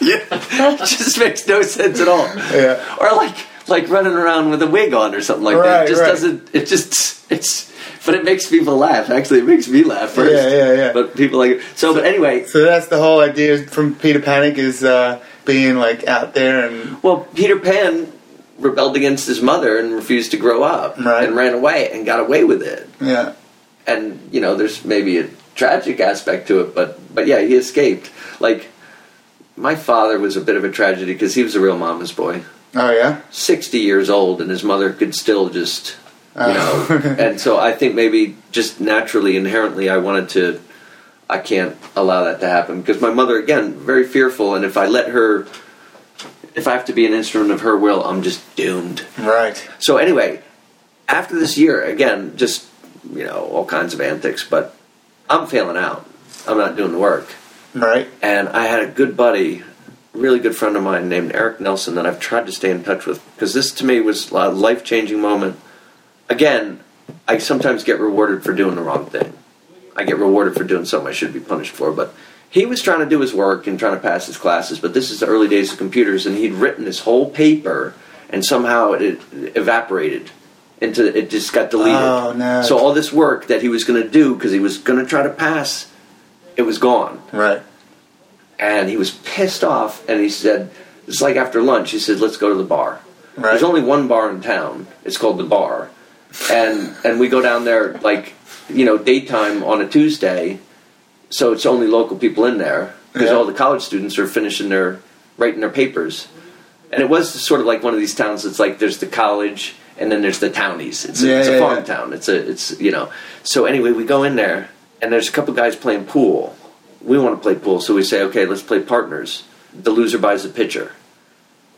yeah, just makes no sense at all. Yeah. Or like like running around with a wig on or something like that. Right, It just right. doesn't. It just it's. But it makes people laugh. Actually, it makes me laugh first. Yeah, yeah, yeah. But people like it so. But anyway, So that's the whole idea from Peter Panic is uh, being like out there and Well, Peter Pan rebelled against his mother and refused to grow up Right. and ran away and got away with it. yeah, And you know, there's maybe a tragic aspect to it, but but yeah, he escaped. Like my father was a bit of a tragedy because he was a real mama's boy. oh yeah, 60 years old and his mother could still just you Oh. know and so i think maybe just naturally inherently i wanted to i can't allow that to happen. Because my mother again very fearful and if i let her if i have to be an instrument of her will i'm just doomed. Right, so anyway after this year again just you know all kinds of antics but i'm failing out. I'm not doing the work. Right, and I had a good buddy, really good friend of mine named Eric Nelson that I've tried to stay in touch with because this to me was a life changing moment. Again, I sometimes get rewarded for doing the wrong thing. I get rewarded for doing something I should be punished for, but he was trying to do his work and trying to pass his classes, but this is the early days of computers, and he'd written this whole paper, and somehow it evaporated into it just got deleted. Oh, no. So all this work that he was going to do because he was going to try to pass, it was gone right, and he was pissed off and he said it's like after lunch he said let's go to the bar Right. there's only one bar in town it's called the bar and and we go down there like you know daytime on a tuesday so it's only local people in there because Yeah. all the college students are finishing their writing their papers. And it was sort of like one of these towns that's like there's the college and then there's the townies. It's a, Yeah, it's a farm yeah. town. It's a it's you know. So anyway we go in there and there's a couple guys playing pool. We want to play pool so we say okay let's play partners. The loser buys the pitcher.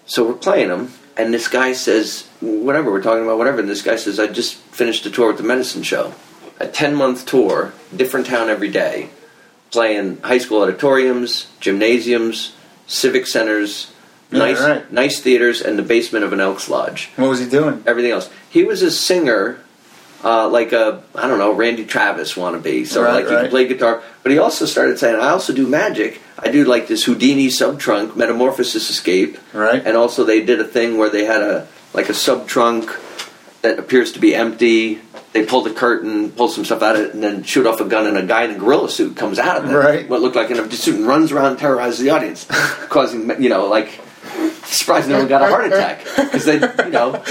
So we're playing them and this guy says whatever we're talking about whatever and this guy says i just finished a tour with the medicine show a 10 month tour different town every day playing high school auditoriums gymnasiums civic centers Yeah, nice right. nice theaters and the basement of an elks lodge what was he doing? everything else. He was a singer, uh, like a I don't know Randy Travis wannabe. So Right, like he right. could play guitar, but he also started saying, "I also do magic. I do like this Houdini sub trunk metamorphosis escape." Right. And also they did a thing where they had a like a sub trunk that appears to be empty. They pull the curtain, pull some stuff out of it, and then shoot off a gun, and a guy in a gorilla suit comes out of it. Right. What looked like an empty suit and runs around, and terrorizes the audience, causing you know like surprised no one got a heart attack because they you know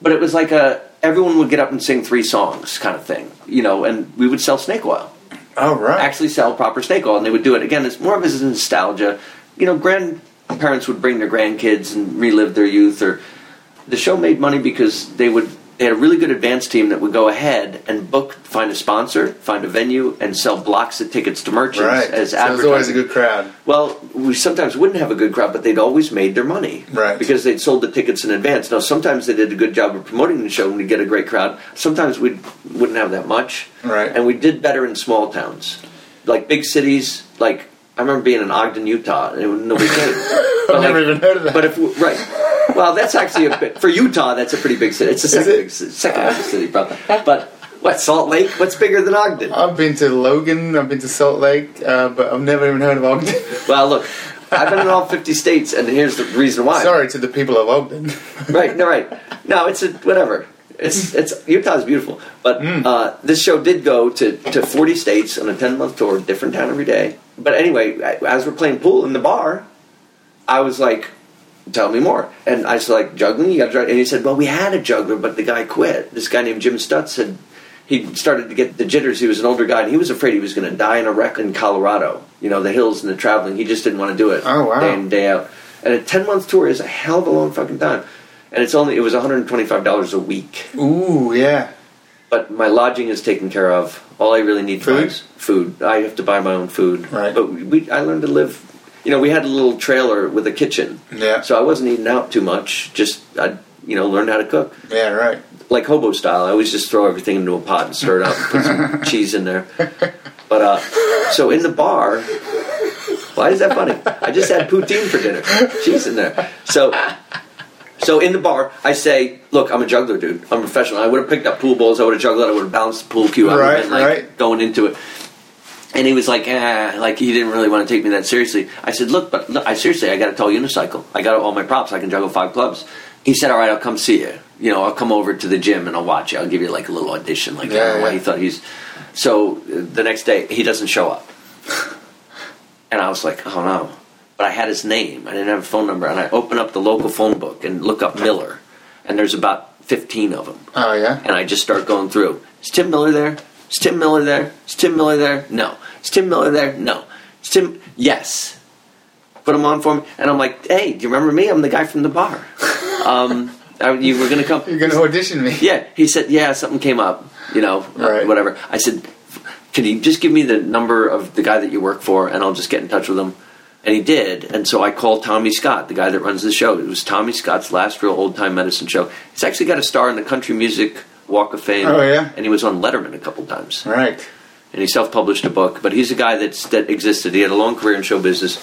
but it was like a everyone would get up and sing three songs kind of thing you know and we would sell snake oil Oh right, actually sell proper snake oil and they would do it. Again it's more of as a nostalgia. You know grandparents would bring their grandkids and relive their youth or the show made money because they would they had a really good advance team that would go ahead and book find a sponsor find a venue and sell blocks of tickets to merchants right. as so always a good crowd. well, we sometimes wouldn't have a good crowd, but they'd always made their money. Right. Because they'd sold the tickets in advance. Now, sometimes they did a good job of promoting the show and we'd get a great crowd. Sometimes we wouldn't have that much. Right. And we did better in small towns. Like big cities, like, I remember being in Ogden, Utah, and nobody came. But I've never even heard of that. But if, right. Well, that's actually a bit, for Utah, that's a pretty big city. It's the second, it? second biggest city, probably. But, what, Salt Lake? What's bigger than Ogden? I've been to Logan, I've been to Salt Lake, uh, but I've never even heard of Ogden. Well, look, I've been in all 50 states, and here's the reason why. Sorry to the people of Ogden. right no right no it's a whatever it's it's utah's beautiful but uh, this show did go to, to 40 states on a 10 month tour different town every day but anyway as we're playing pool in the bar i was like tell me more and i was like juggling you got to and he said well we had a juggler but the guy quit this guy named jim stutz had he started to get the jitters. He was an older guy, and he was afraid he was going to die in a wreck in Colorado. You know, the hills and the traveling. He just didn't want to do it Oh, wow. day in day out. And a ten month tour is a hell of a long fucking time. And it's only it was one hundred and twenty five dollars a week. Ooh, yeah. But my lodging is taken care of. All I really need Food? is food. I have to buy my own food. Right. But we, I learned to live. You know, we had a little trailer with a kitchen. Yeah. So I wasn't eating out too much. Just I, you know, learned how to cook Yeah, right. like hobo style. I always just throw everything into a pot and stir it up and put some cheese in there. But uh, so in the bar, why is that funny? I just had poutine for dinner, cheese in there. So. So in the bar, I say, "Look, I'm a juggler, dude. I'm a professional. I would have picked up pool balls. I would have juggled. I would have balanced the pool cue. I would Right, have been like right. going into it." And he was like, eh, like he didn't really want to take me that seriously. I said, look, but look, I seriously, I got a tall unicycle. I got all my props. I can juggle five clubs. He said, all right, I'll come see you. You know, I'll come over to the gym and I'll watch you. I'll give you like a little audition. Like, Yeah, yeah. he thought he's. So the next day, he doesn't show up. and I was like, oh no. But I had his name. I didn't have a phone number. And I open up the local phone book and look up Miller. And there's about 15 of them Oh, yeah. and I just start going through. Is Tim Miller there? Is Tim Miller there? Is Tim Miller there? No. Is Tim Miller there? No. Is Tim? Yes. Put him on for me, and I'm like, hey, do you remember me? I'm the guy from the bar. Um, you were gonna come. You're going to audition me. Yeah, he said, yeah, something came up, you know, uh, Right. whatever. I said, can you just give me the number of the guy that you work for, and I'll just get in touch with him. And he did, and so I called Tommy Scott, the guy that runs the show. It was Tommy Scott's last real old time medicine show. He's actually got a star in the Country Music Walk of Fame. Oh, yeah? and he was on Letterman a couple times Right. and he self-published a book. But he's a guy that's that existed. He had a long career in show business,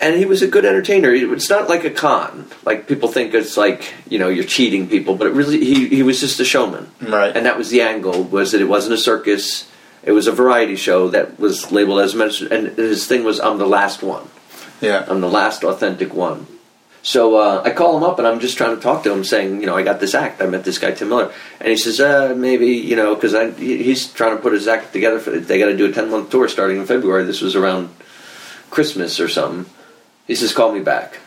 and he was a good entertainer. It's not like a con, like people think it's like you know you're cheating people, but it really he he was just a showman, Right. and that was the angle was that it wasn't a circus. It was a variety show that was labeled as medicine, and his thing was I'm the last one. Yeah. I'm the last authentic one. So uh, I call him up and I'm just trying to talk to him, saying, you know, I got this act. I met this guy Tim Miller, and he says, uh, maybe, you know, because he's trying to put his act together. For they got to do a ten month tour starting in February. This was around Christmas or something. He says, call me back.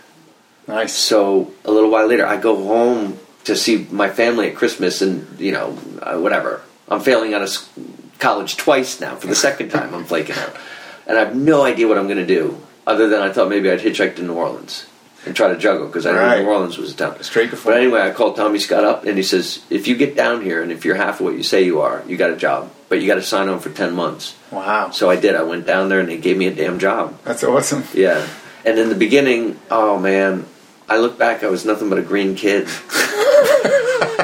Nice. So a little while later, I go home to see my family at Christmas, and you know, uh, whatever. I'm failing out of college twice now for the second time. I'm flaking out, and I have no idea what I'm going to do. Other than I thought maybe I'd hitchhike to New Orleans and try to juggle because I knew New Orleans was a town. Straight to But anyway, I called Tommy Scott up, and he says, if you get down here and if you're half of what you say you are, you got a job, but you got to sign on for ten months. Wow. So I did. I went down there, and they gave me a damn job. That's awesome. Yeah. And in the beginning, oh man, I look back, I was nothing but a green kid.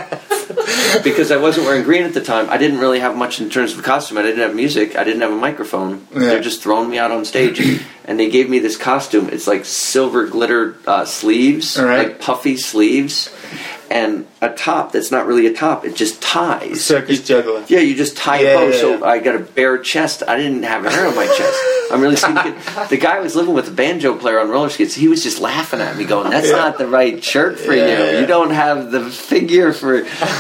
because I wasn't wearing green at the time. I didn't really have much in terms of costume. I didn't have music. I didn't have a microphone. Yeah. They're just throwing me out on stage. and they gave me this costume. It's like silver glitter uh, sleeves, right. like puffy sleeves, and a top that's not really a top. It just ties. Circus juggler. Yeah, you just tie Yeah, a bow. yeah, so yeah. I got a bare chest. I didn't have a hair on my chest. I'm really skinny. The guy I was living with, a banjo player on roller skates, he was just laughing at me, going, "That's Yeah. not the right shirt for Yeah, you. yeah. You don't have the figure for,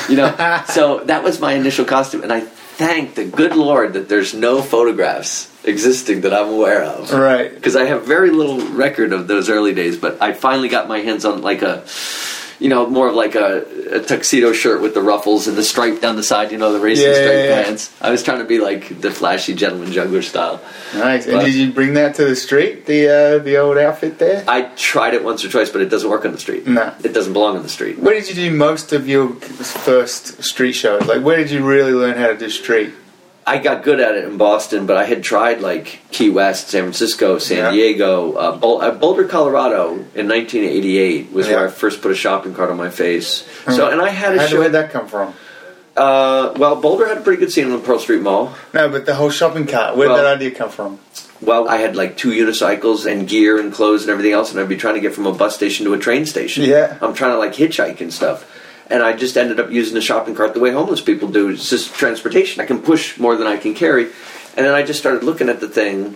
you know." so that was my initial costume, and I thank the good Lord that there's no photographs existing that I'm aware of Right. because I have very little record of those early days. But I finally got my hands on like a, you know, more of like a, a tuxedo shirt with the ruffles and the stripe down the side. You know, the racing Yeah, stripe yeah, yeah. pants. I was trying to be like the flashy gentleman juggler style. Nice. And did you bring that to the street? The uh, the old outfit there. I tried it once or twice, but it doesn't work on the street. No. it doesn't belong on the street. Where did you do most of your first street shows? Like, where did you really learn how to do street? I got good at it in Boston, but I had tried like Key West, San Francisco, San Yeah. Diego, uh, uh, Boulder, Colorado in 1988 was where I first put a shopping cart on my face. So, and I had a How show. where did that come from? Uh, well, Boulder had a pretty good scene on the Pearl Street Mall. No, but the whole shopping cart. Where did Well- that idea come from? Well, I had like two unicycles and gear and clothes and everything else, and I'd be trying to get from a bus station to a train station. Yeah. I'm trying to like hitchhike and stuff. And I just ended up using the shopping cart the way homeless people do. It's just transportation. I can push more than I can carry. And then I just started looking at the thing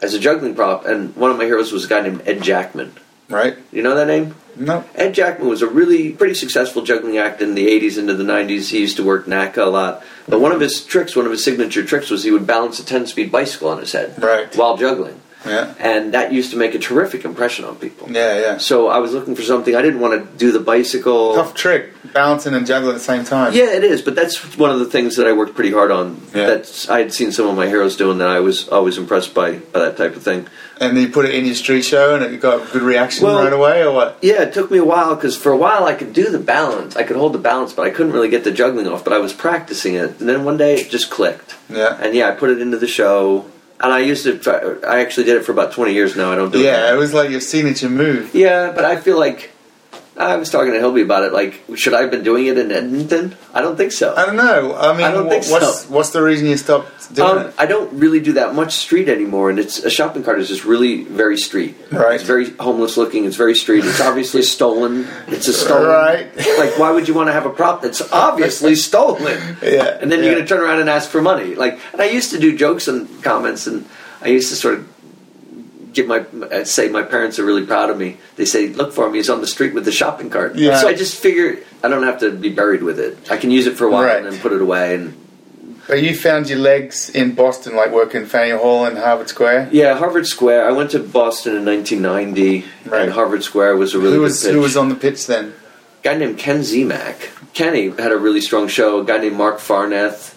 as a juggling prop, and one of my heroes was a guy named Ed Jackman. Right? You know that name? No. Ed Jackman was a really pretty successful juggling act in the 80s into the 90s. He used to work NACA a lot. But one of his tricks, one of his signature tricks, was he would balance a 10 speed bicycle on his head Right. while juggling. Yeah. and that used to make a terrific impression on people. Yeah, yeah. So I was looking for something. I didn't want to do the bicycle. Tough trick, balancing and juggling at the same time. Yeah, it is, but that's one of the things that I worked pretty hard on. Yeah. That's I had seen some of my heroes doing that. I was always impressed by, by that type of thing. And then you put it in your street show, and it got a good reaction Well- right away, or what? Yeah, it took me a while because for a while I could do the balance, I could hold the balance, but I couldn't really get the juggling off. But I was practicing it, and then one day it just clicked. Yeah. And yeah, I put it into the show, and I used to. Try, I actually did it for about twenty years now. I don't do it. Yeah, it was like your signature move. Yeah, but I feel like I was talking to Hilby about it. Like, should I have been doing it in Edmonton? I don't think so. I don't know. I mean, I don't wh- think what's so. what's the reason you stopped doing Um, it? I don't really do that much street anymore, and it's a shopping cart is just really very street. Right. It's very homeless looking. It's very street. It's obviously stolen. It's a stolen. Right. Like, why would you want to have a prop that's obviously stolen? Yeah, And then you're going to turn around and ask for money. Like, and I used to do jokes and comments, and I used to sort of give my I'd say my parents are really proud of me. They say, "Look for him. He's on the street with the shopping cart." Yeah. So I just figure I don't have to be buried with it. I can use it for a while Right. and then put it away and But you found your legs in Boston, like working Faneuil Hall and Harvard Square. Yeah, Harvard Square. I went to Boston in 1990, Right. and Harvard Square was a really who good was who was on the pitch then? a guy named Ken Zemak. Kenny had a really strong show. A guy named Mark Farneth.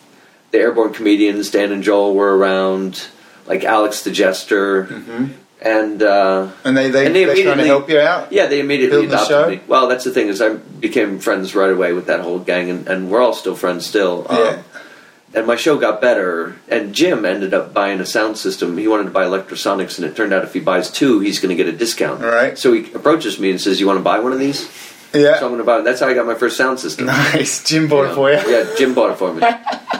The Airborne comedians, Dan and Joel, were around. Like Alex the Jester, mm-hmm. And uh, And they they And they they, are trying to immediately- help you out. yeah, they immediately Building the adopted show? me. Well, that's the thing is I became friends right away with that whole gang, and, and we're all still friends still. Um, Yeah. and my show got better, and Jim ended up buying a sound system. He wanted to buy Electrosonics, and it turned out if he buys two, he's going to get a discount. All right. So he approaches me and says, "You want to buy one of these?" Yeah. So I'm going to buy. it. That's how I got my first sound system. nice. Jim bought it for you. Yeah, Jim bought it for me.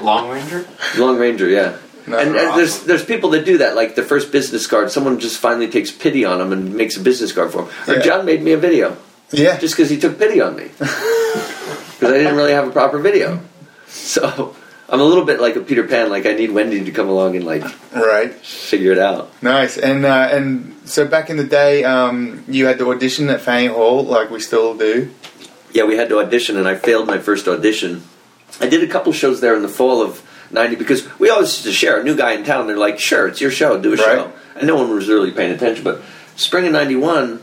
Long Ranger? Long Ranger, yeah. And, and awesome. there's there's people that do that, like the first business card. Someone just finally takes pity on them and makes a business card for him. Or John made me a video Yeah. just because he took pity on me because I didn't really have a proper video. So I'm a little bit like a Peter Pan. Like I need Wendy to come along and like right. figure it out. Nice. And uh, and so back in the day, um, you had to audition at Faneuil Hall, like we still do. Yeah, we had to audition, and I failed my first audition. I did a couple shows there in the fall of '90 because we always used to share a new guy in town. They're like, "Sure, it's your show, do a Right. show," and no one was really paying attention. But spring of '91,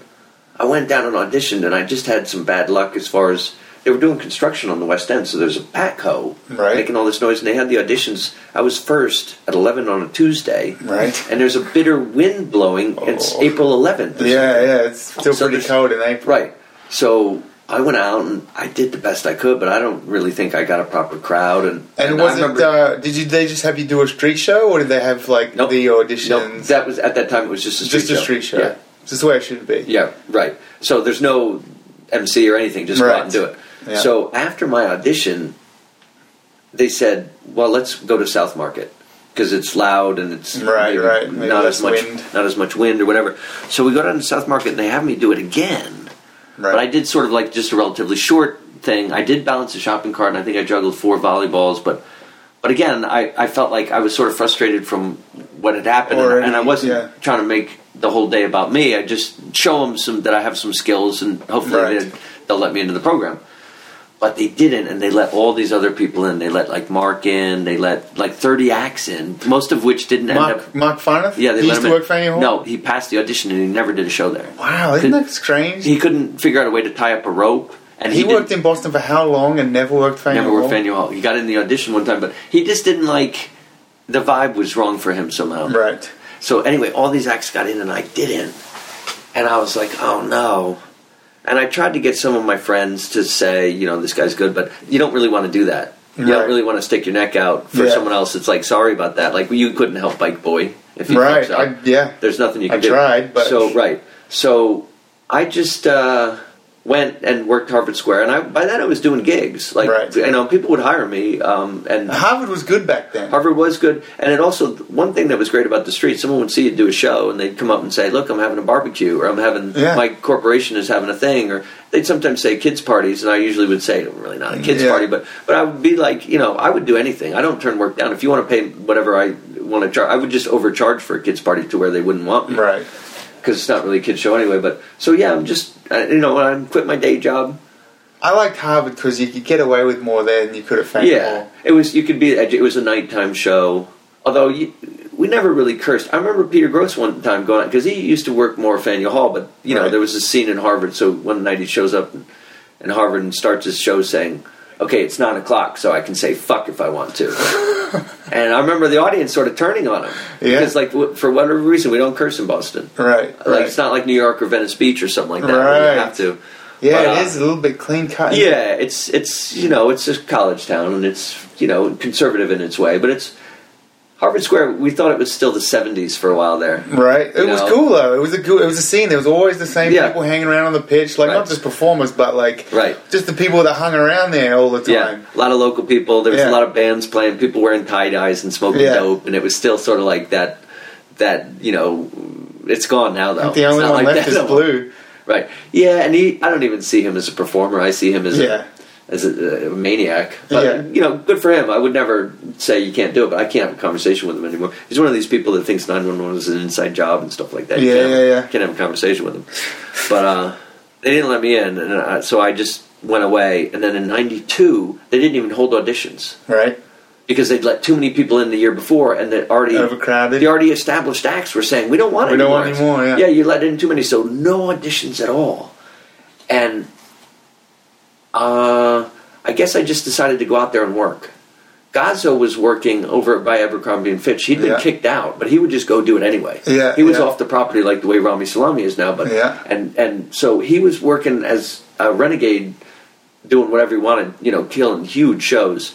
I went down and auditioned, and I just had some bad luck as far as they were doing construction on the West End. So there's a backhoe Right. making all this noise, and they had the auditions. I was first at 11 on a Tuesday, Right. and there's a bitter wind blowing. It's Oh. April 11th. Yeah, yeah. It's still So pretty cold in April. Right. So I went out and I did the best I could, but I don't really think I got a proper crowd. And, And I was it? Uh, did you? They just have you do a street show, or did they have like Nope. the auditions? no, that was at that time. It was just a street just a show. street show. Yeah, Just the way it should be. yeah, right. So there's no MC or anything. Just go out and do it. Yeah. So after my audition, they said, "Well, let's go to South Market." Because it's loud and it's Right, right. Maybe not as much wind. not as much wind or whatever. So we go down to South Market and they have me do it again. Right. But I did sort of like just a relatively short thing. I did balance a shopping cart, and I think I juggled four volleyballs. But but again, I, I felt like I was sort of frustrated from what had happened, and, and I wasn't yeah. trying to make the whole day about me. I just show them some that I have some skills, and hopefully Right. they'll let me into the program. But they didn't, and they let all these other people in. They let like Mark in. They let like thirty acts in, most of which didn't end Mark up. Mark Farneth. Yeah, they he let used him to in. work Faneuil Hall. No, he passed the audition and he never did a show there. Wow, isn't Could- that strange? He couldn't figure out a way to tie up a rope, and He, worked in Boston for how long and never worked Faneuil never worked? Faneuil Hall. He got in the audition one time, but he just didn't like the vibe was wrong for him somehow. Right. So anyway, all these acts got in and I didn't, and I was like, oh no. And I tried to get some of my friends to say, you know, this guy's good, but you don't really want to do that. You Right. don't really want to stick your neck out for Yeah. someone else. It's like, sorry about that. Like you couldn't help Bike Boy if you Right. I, yeah. There's nothing you I can do. I tried, but- so right. So I just uh, went and worked Harvard Square, and I by then I was doing gigs. Like Right. you know, people would hire me, um, and Harvard was good back then. Harvard was good. And it also one thing that was great about the street. Someone would see you do a show, and they'd come up and say, "Look, I'm having a barbecue, or I'm having Yeah. my corporation is having a thing," or they'd sometimes say kids parties, and I usually would say, "Really not a kids Yeah. party," but but I would be like, you know, I would do anything. I don't turn work down. If you want to pay whatever I want to charge, I would just overcharge for a kids party to where they wouldn't want me Right. Because it's not really a kid show anyway. But so yeah, I'm just uh, you know when I quit my day job. I liked Harvard because you could get away with more there than you could Faneuil Yeah, Hall. it was you could be it was a nighttime show. Although you, we never really cursed. I remember Peter Gross one time going because he used to work more Faneuil Hall, but you know Right. there was a scene in Harvard. So one night he shows up in, in Harvard and starts his show saying, "Okay, it's nine o'clock, so I can say fuck if I want to." and I remember the audience sort of turning on him Yeah. because, like, w- for whatever reason, we don't curse in Boston. Right. Like right. it's not like New York or Venice Beach or something like that. Where Right. you have to. yeah, but, it uh, is a little bit clean cut. Yeah, it's it's you know it's a college town and it's you know conservative in its way, but it's Harvard Square. We thought it was still the '70s for a while there. Right. It You was know? cool though. It was a cool. It was a scene. There was always the same Yeah. people hanging around on the pitch, like Right. not just performers, but like Right. just the people that hung around there all the time. Yeah, a lot of local people. There was Yeah. a lot of bands playing. People wearing tie dyes and smoking Yeah. dope, and it was still sort of like that. That you know, it's gone now though. The It's only not one like left is no. Blue. Right. Yeah, and he. I don't even see him as a performer. I see him as Yeah. a as a, a maniac. But Yeah. you know, good for him. I would never say you can't do it, but I can't have a conversation with him anymore. He's one of these people that thinks nine one one is an inside job and stuff like that. You Yeah, can't, yeah, yeah. Can't have a conversation with him. But uh, they didn't let me in, and uh, so I just went away. And then in '92, they didn't even hold auditions Right. because they'd let too many people in the year before, and they already Overcrowded. the already established acts were saying we don't want We any don't want acts." any more, yeah. yeah, you let in too many, so no auditions at all. And uh, I guess I just decided to go out there and work. Gazzo was working over by Abercrombie and Fitch. He'd been Yeah. kicked out, but he would just go do it anyway. Yeah, he was yeah. off the property like the way Rami Salami is now. But Yeah. and and so he was working as a renegade, doing whatever he wanted. You know, killing huge shows.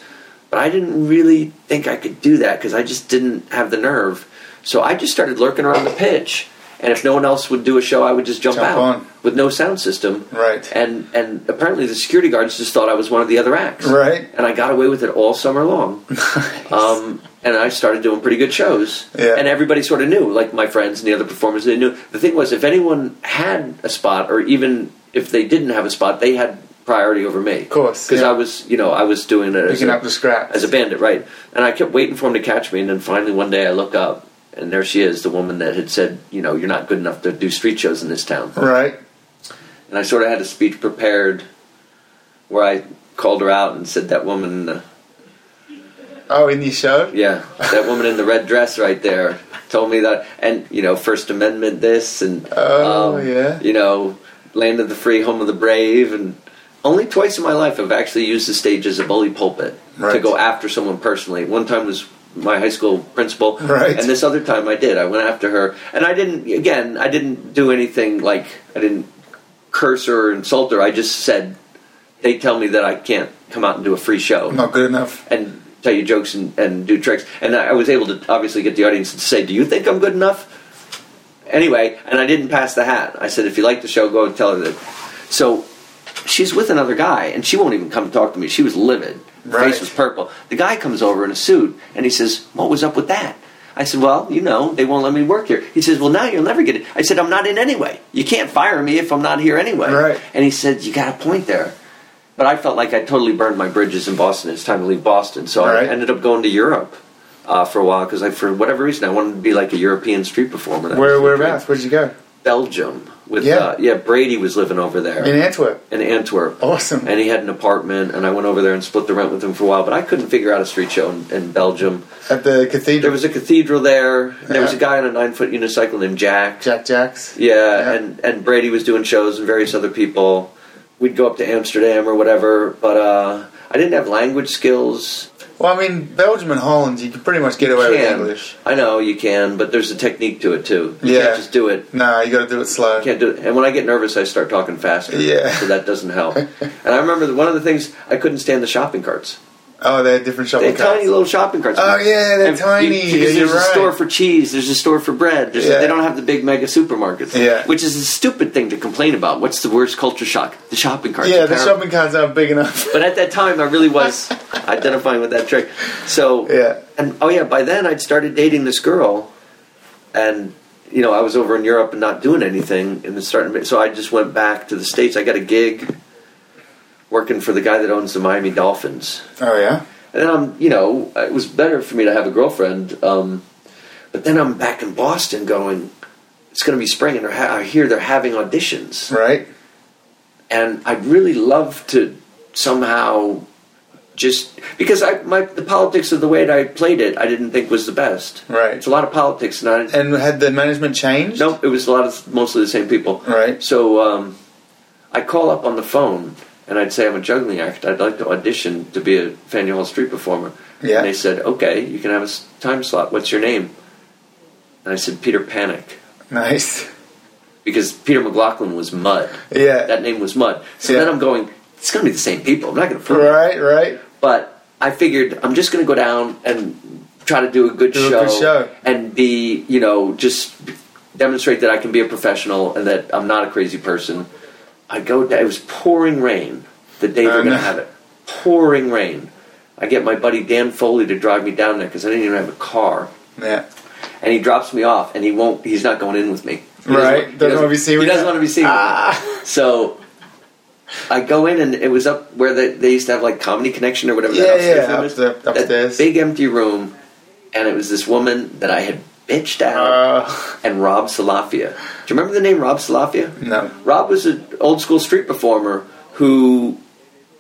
But I didn't really think I could do that because I just didn't have the nerve. So I just started lurking around the pitch, and if no one else would do a show, I would just jump, Jump out on. with no sound system. Right. And and apparently the security guards just thought I was one of the other acts. Right. And I got away with it all summer long. Um, and I started doing pretty good shows. Yeah. And everybody sort of knew, like my friends and the other performers, they knew. The thing was, if anyone had a spot, or even if they didn't have a spot, they had priority over me. Of course, Because yeah. I was, you know, I was doing it as Picking a, up the scraps. as a bandit, right? And I kept waiting for him to catch me, and then finally one day I look up, and there she is, the woman that had said, you know, you're not good enough to do street shows in this town. Right. And I sort of had a speech prepared where I called her out and said, that woman, uh, Oh, in the show? yeah, that woman in the red dress right there told me that, and, you know, First Amendment this, and, Oh, um, yeah. you know, land of the free, home of the brave, and only twice in my life I've actually used the stage as a bully pulpit to go after someone personally. One time was my high school principal, Right. and this other time I did. I went after her, and I didn't. Again, I didn't do anything like I didn't curse her or insult her. I just said they tell me that I can't come out and do a free show Not good enough. and tell you jokes and, and do tricks. And I I was able to obviously get the audience to say, "Do you think I'm good enough?" Anyway, and I didn't pass the hat. I said, "If you like the show, go and tell her that." So she's with another guy, and she won't even come talk to me. She was livid. Her Right. face was purple. The guy comes over in a suit, and he says, "What was up with that?" I said, "Well, you know, they won't let me work here." He says, "Well, now you'll never get it." I said, "I'm not in anyway. You can't fire me if I'm not here anyway." Right. And he said, "You got a point there." But I felt like I totally burned my bridges in Boston. It's time to leave Boston, so Right. I ended up going to Europe uh, for a while because for whatever reason, I wanted to be like a European street performer. That Where the whereabouts? Where'd you go? Belgium. With Yeah. uh, yeah, Brady was living over there In Antwerp. in Antwerp. Awesome. And he had an apartment, and I went over there and split the rent with him for a while. But I couldn't figure out a street show in, in Belgium. At the cathedral. There was a cathedral there. There was a guy on a nine foot unicycle named Jack. Jack Jacks. Yeah, Yeah. and and Brady was doing shows and various other people. We'd go up to Amsterdam or whatever, but uh, I didn't have language skills. Well, I mean, Belgium and Holland, you can pretty much get away with Can. English. I know you can, but there's a technique to it too. You Yeah. can't just do it. Nah, you got to do it slow. Can't do it. And when I get nervous, I start talking faster. Yeah. So that doesn't help. and I remember that one of the things I couldn't stand the shopping carts. Oh, they're different They shopping had carts. tiny little shopping carts. Oh, yeah, they're And tiny. you- because you're there's a right. store for cheese. There's a store for bread. There's Yeah. they don't have the big mega supermarkets. Yeah. Which is a stupid thing to complain about. What's the worst culture shock? The shopping carts. yeah, the shopping carts aren't big enough. But at that time, I really was identifying with that trick. So, Yeah. and oh yeah, by then I'd started dating this girl, and you know I was over in Europe and not doing anything, and starting. So I just went back to the states. I got a gig working for the guy that owns the Miami Dolphins, oh, yeah? and then I'm, you know, it was better for me to have a girlfriend. Um, but then I'm back in Boston, going. It's going to be spring, and ha- I hear they're having auditions Right? and I'd really love to somehow just because I my the politics of the way that I played it, I didn't think was the best. Right. It's a lot of politics, and I And had the management changed? nope. It was a lot of mostly the same people. Right. So um, I call up on the phone and I'd say I'm a juggling act. I'd like to audition to be a Faneuil Hall street performer. Yeah. And they said, okay, you can have a time slot. What's your name? And I said Peter Panic Nice. because Peter McLaughlin was Mud. Yeah. That name was Mud. So Yeah. then I'm going, it's going to be the same people. I'm not going to it. right, right. But I figured I'm just going to go down and try to do a good Do a show, good show. and be, you know, just demonstrate that I can be a professional and that I'm not a crazy person. I go down. It was pouring rain the day Oh, they're going no. to have it. Pouring rain. I get my buddy Dan Foley to drive me down there because I didn't even have a car, Yeah. and he drops me off, and he won't. He's not going in with me. He Right. he Doesn't wanna be seen He doesn't want to be seen. with me. Ah. So I go in and it was up where they, they used to have like Comedy Connection or whatever. Yeah, that upstairs yeah, room upstairs- That upstairs. big empty room, and it was this woman that I had bitched out, Uh, and Rob Salafia. Do you remember the name Rob Salafia? no. Rob was an old school street performer who,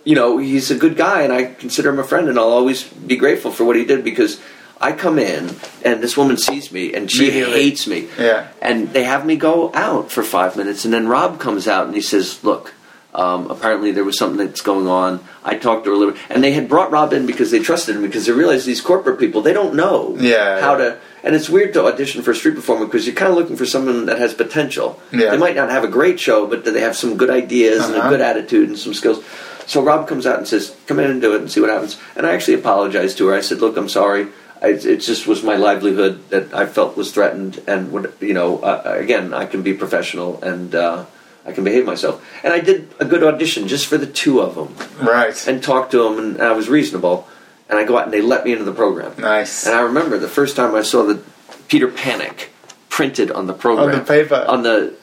you know, he's a good guy, and I consider him a friend, and I'll always be grateful for what he did because I come in and this woman sees me and she hates me. Yeah. And they have me go out for five minutes, and then Rob comes out and he says, "Look." Um, apparently there was something that's going on. I talked to her a little, and they had brought Rob in because they trusted him because they realized these corporate people they don't know Yeah, how yeah. to. And it's weird to audition for a street performer because you're kind of looking for someone that has potential. Yeah. They might not have a great show, but they have some good ideas and a Uh-huh. good attitude and some skills. So Rob comes out and says, "Come in and do it and see what happens." And I actually apologized to her. I said, "Look, I'm sorry. I, it just was my livelihood that I felt was threatened, and would you know, uh, again, I can be professional and uh, I can behave myself." And I did a good audition just for the two of them Right. and talked to them, and I was reasonable. And I go out and they let me into the program. Nice. And I remember the first time I saw the Peter Panic printed on the program On the paper. on the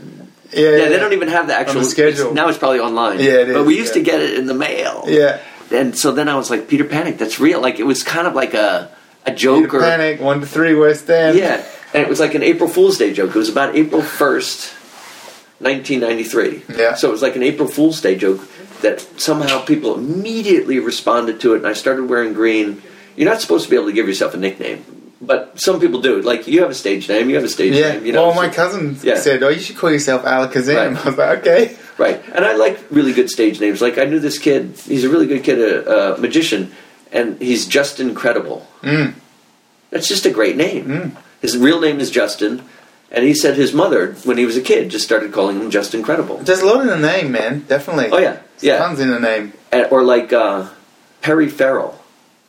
Yeah, yeah, they don't even have the actual the schedule. it's- now it's probably online. Yeah, it But we used yeah. to get it in the mail. Yeah. And so then I was like, Peter Panic, that's real. Like it was kind of like a a joke Peter or Panic, 1 to 3 West End. yeah, and it was like an April Fool's Day joke. It was about April first, nineteen ninety three. Yeah. So it was like an April Fool's Day joke that somehow people immediately responded to it, and I started wearing green. You're not supposed to be able to give yourself a nickname, but some people do. Like you have a stage name, you have a stage Yeah. name. You know, well, my cousin Yeah. said, oh, you should call yourself Alakazam. Right. I was like, okay. Right, and I like really good stage names. Like I knew this kid; he's a really good kid, a, a magician, and he's just incredible. Mm. That's just a great name. Mm. His real name is Justin, and he said his mother, when he was a kid, just started calling him Just Incredible. There's a lot in the name, man. Definitely. Oh yeah, yeah, Tons in the name. And- or like uh, Perry Farrell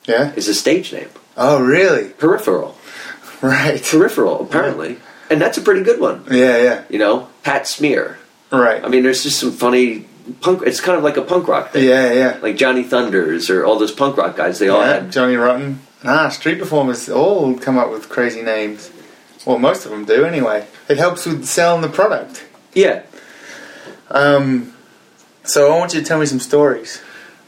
Yeah. is a stage name. Oh, really? Peripheral, Right. peripheral, apparently, and that's a pretty good one. Yeah, yeah. You know, Pat Smear. Right. I mean, there's just some funny punk. It's kind of like a punk rock thing. yeah, yeah. like Johnny Thunders or all those punk rock guys. They all yeah. had Johnny Rotten. Ah, street performers all come up with crazy names. Well, most of them do anyway. It helps with selling the product. yeah. Um, so I want you to tell me some stories.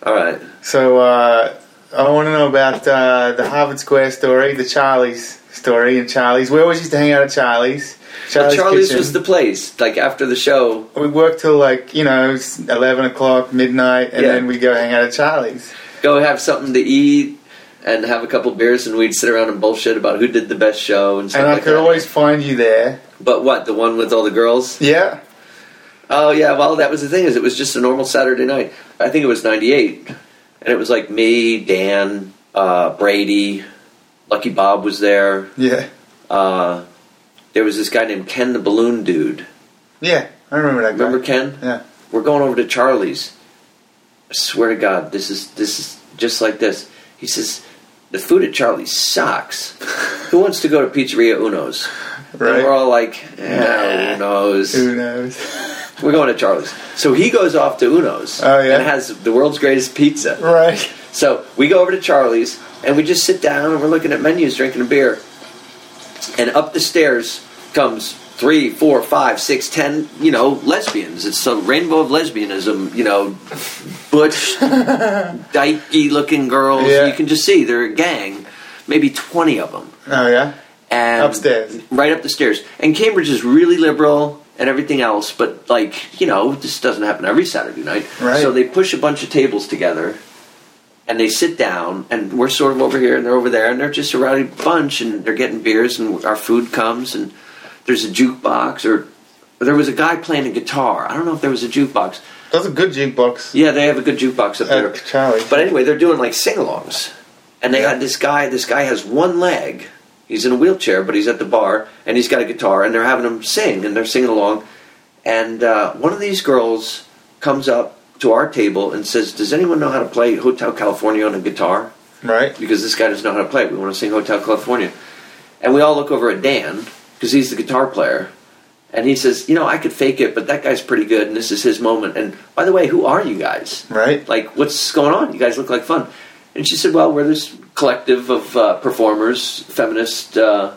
All right. So uh, I want to know about uh, the Harvard Square story, the Charlie's story, and Charlie's. We always used to hang out at Charlie's. Charlie's, Charlie's was the place. Like after the show, We worked till like you know eleven o'clock, midnight, and Yeah. then we go hang out at Charlie's. go have something to eat and have a couple beers, and we'd sit around and bullshit about who did the best show and stuff And I like could that. always find you there. But what? The one with all the girls? Yeah, Oh yeah. Well, that was the thing. Is it was just a normal Saturday night. I think it was '98, and it was like me, Dan, uh, Brady, Lucky Bob was there. yeah, Uh, there was this guy named Ken the Balloon Dude. yeah. I remember that guy. Remember Ken? Yeah. We're going over to Charlie's. I swear to God, this is this is just like this. He says, "The food at Charlie's sucks. Who wants to go to Pizzeria Uno's?" Right. And we're all like, eh, Uno's. Who knows? We're going to Charlie's. So he goes off to Uno's Oh, yeah? and has the world's greatest pizza. right. So we go over to Charlie's and we just sit down and we're looking at menus, drinking a beer. And up the stairs comes three, four, five, six, ten, you know, lesbians. It's a rainbow of lesbianism, you know, butch, dykey looking girls. Yeah. You can just see they're a gang, maybe 20 of them. Oh yeah. And Upstairs. Right up the stairs. And Cambridge is really liberal and everything else, but like, you know, this doesn't happen every Saturday night. Right. So they push a bunch of tables together and they sit down, and we're sort of over here, and they're over there, and they're just a rowdy bunch, and they're getting beers, and our food comes, and there's a jukebox, or there was a guy playing a guitar. I don't know if there was a jukebox. That's a good jukebox. Yeah, they have a good jukebox up there. At Charlie's. But anyway, they're doing like sing-alongs, and they Yeah. had this guy. This guy has one leg. He's in a wheelchair, but he's at the bar, and he's got a guitar, and they're having him sing, and they're singing along. And uh, one of these girls comes up to our table and says, "Does anyone know how to play Hotel California on a guitar?" Right. Because this guy doesn't know how to play. it. We want to sing Hotel California, and we all look over at Dan because he's the guitar player. And he says, "You know, I could fake it, but that guy's pretty good, and this is his moment." And by the way, who are you guys? Right. like what's going on you guys look like fun and she said well we're this collective of uh, performers feminist uh,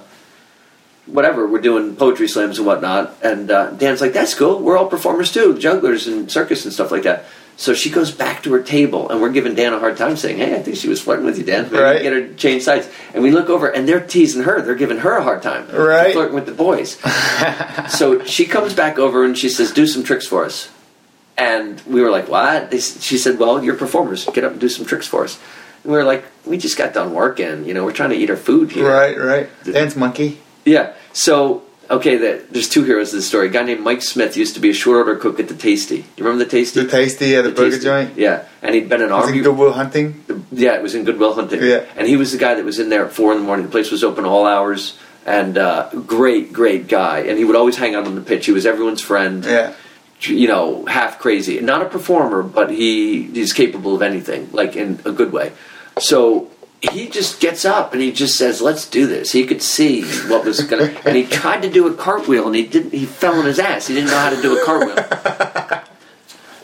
whatever we're doing poetry slams and whatnot and uh, dan's like that's cool we're all performers too jugglers and circus and stuff like that so she goes back to her table and we're giving dan a hard time saying hey i think she was flirting with you dan maybe Right. get her to change sides and we look over and they're teasing her they're giving her a hard time Right. flirting with the boys so she comes back over and she says do some tricks for us and we were like, "What?" They, she said, "Well, you're performers. Get up and do some tricks for us." And we were like, "We just got done working. You know, we're trying to eat our food here." Right. Right. Dance monkey. Yeah. So, okay, the, there's two heroes of the story. A guy named Mike Smith used to be a short order cook at the Tasty. You remember the Tasty? The tasty at the, burger Tasty. joint. Yeah, and he'd been an Was army. it Goodwill Hunting? Yeah, it was in Goodwill Hunting. Yeah. And he was the guy that was in there at four in the morning. The place was open all hours. And uh, great, great guy. And he would always hang out on the pitch. He was everyone's friend Yeah. you know, half crazy. Not a performer, but he he's capable of anything, like in a good way. So he just gets up and he just says, "Let's do this." He could see what was gonna, and he tried to do a cartwheel and he didn't. He fell on his ass. He didn't know how to do a cartwheel.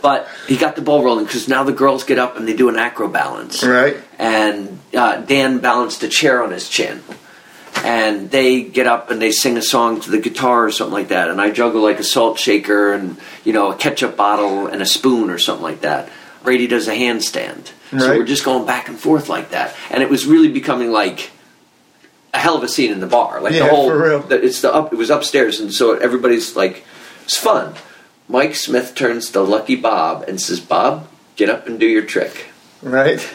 But he got the ball rolling because now the girls get up and they do an acro balance Right. and uh, Dan balanced a chair on his chin. And they get up and they sing a song to the guitar or something like that. And I juggle like a salt shaker and, you know, a ketchup bottle and a spoon or something like that. Brady does a handstand. So we're just going back and forth like that. And it was really becoming like a hell of a scene in the bar. Like Yeah, the whole, for real. the- it's the up, it was upstairs. And so everybody's like, it's fun. Mike Smith turns to Lucky Bob and says, Bob, get up and do your trick. Right.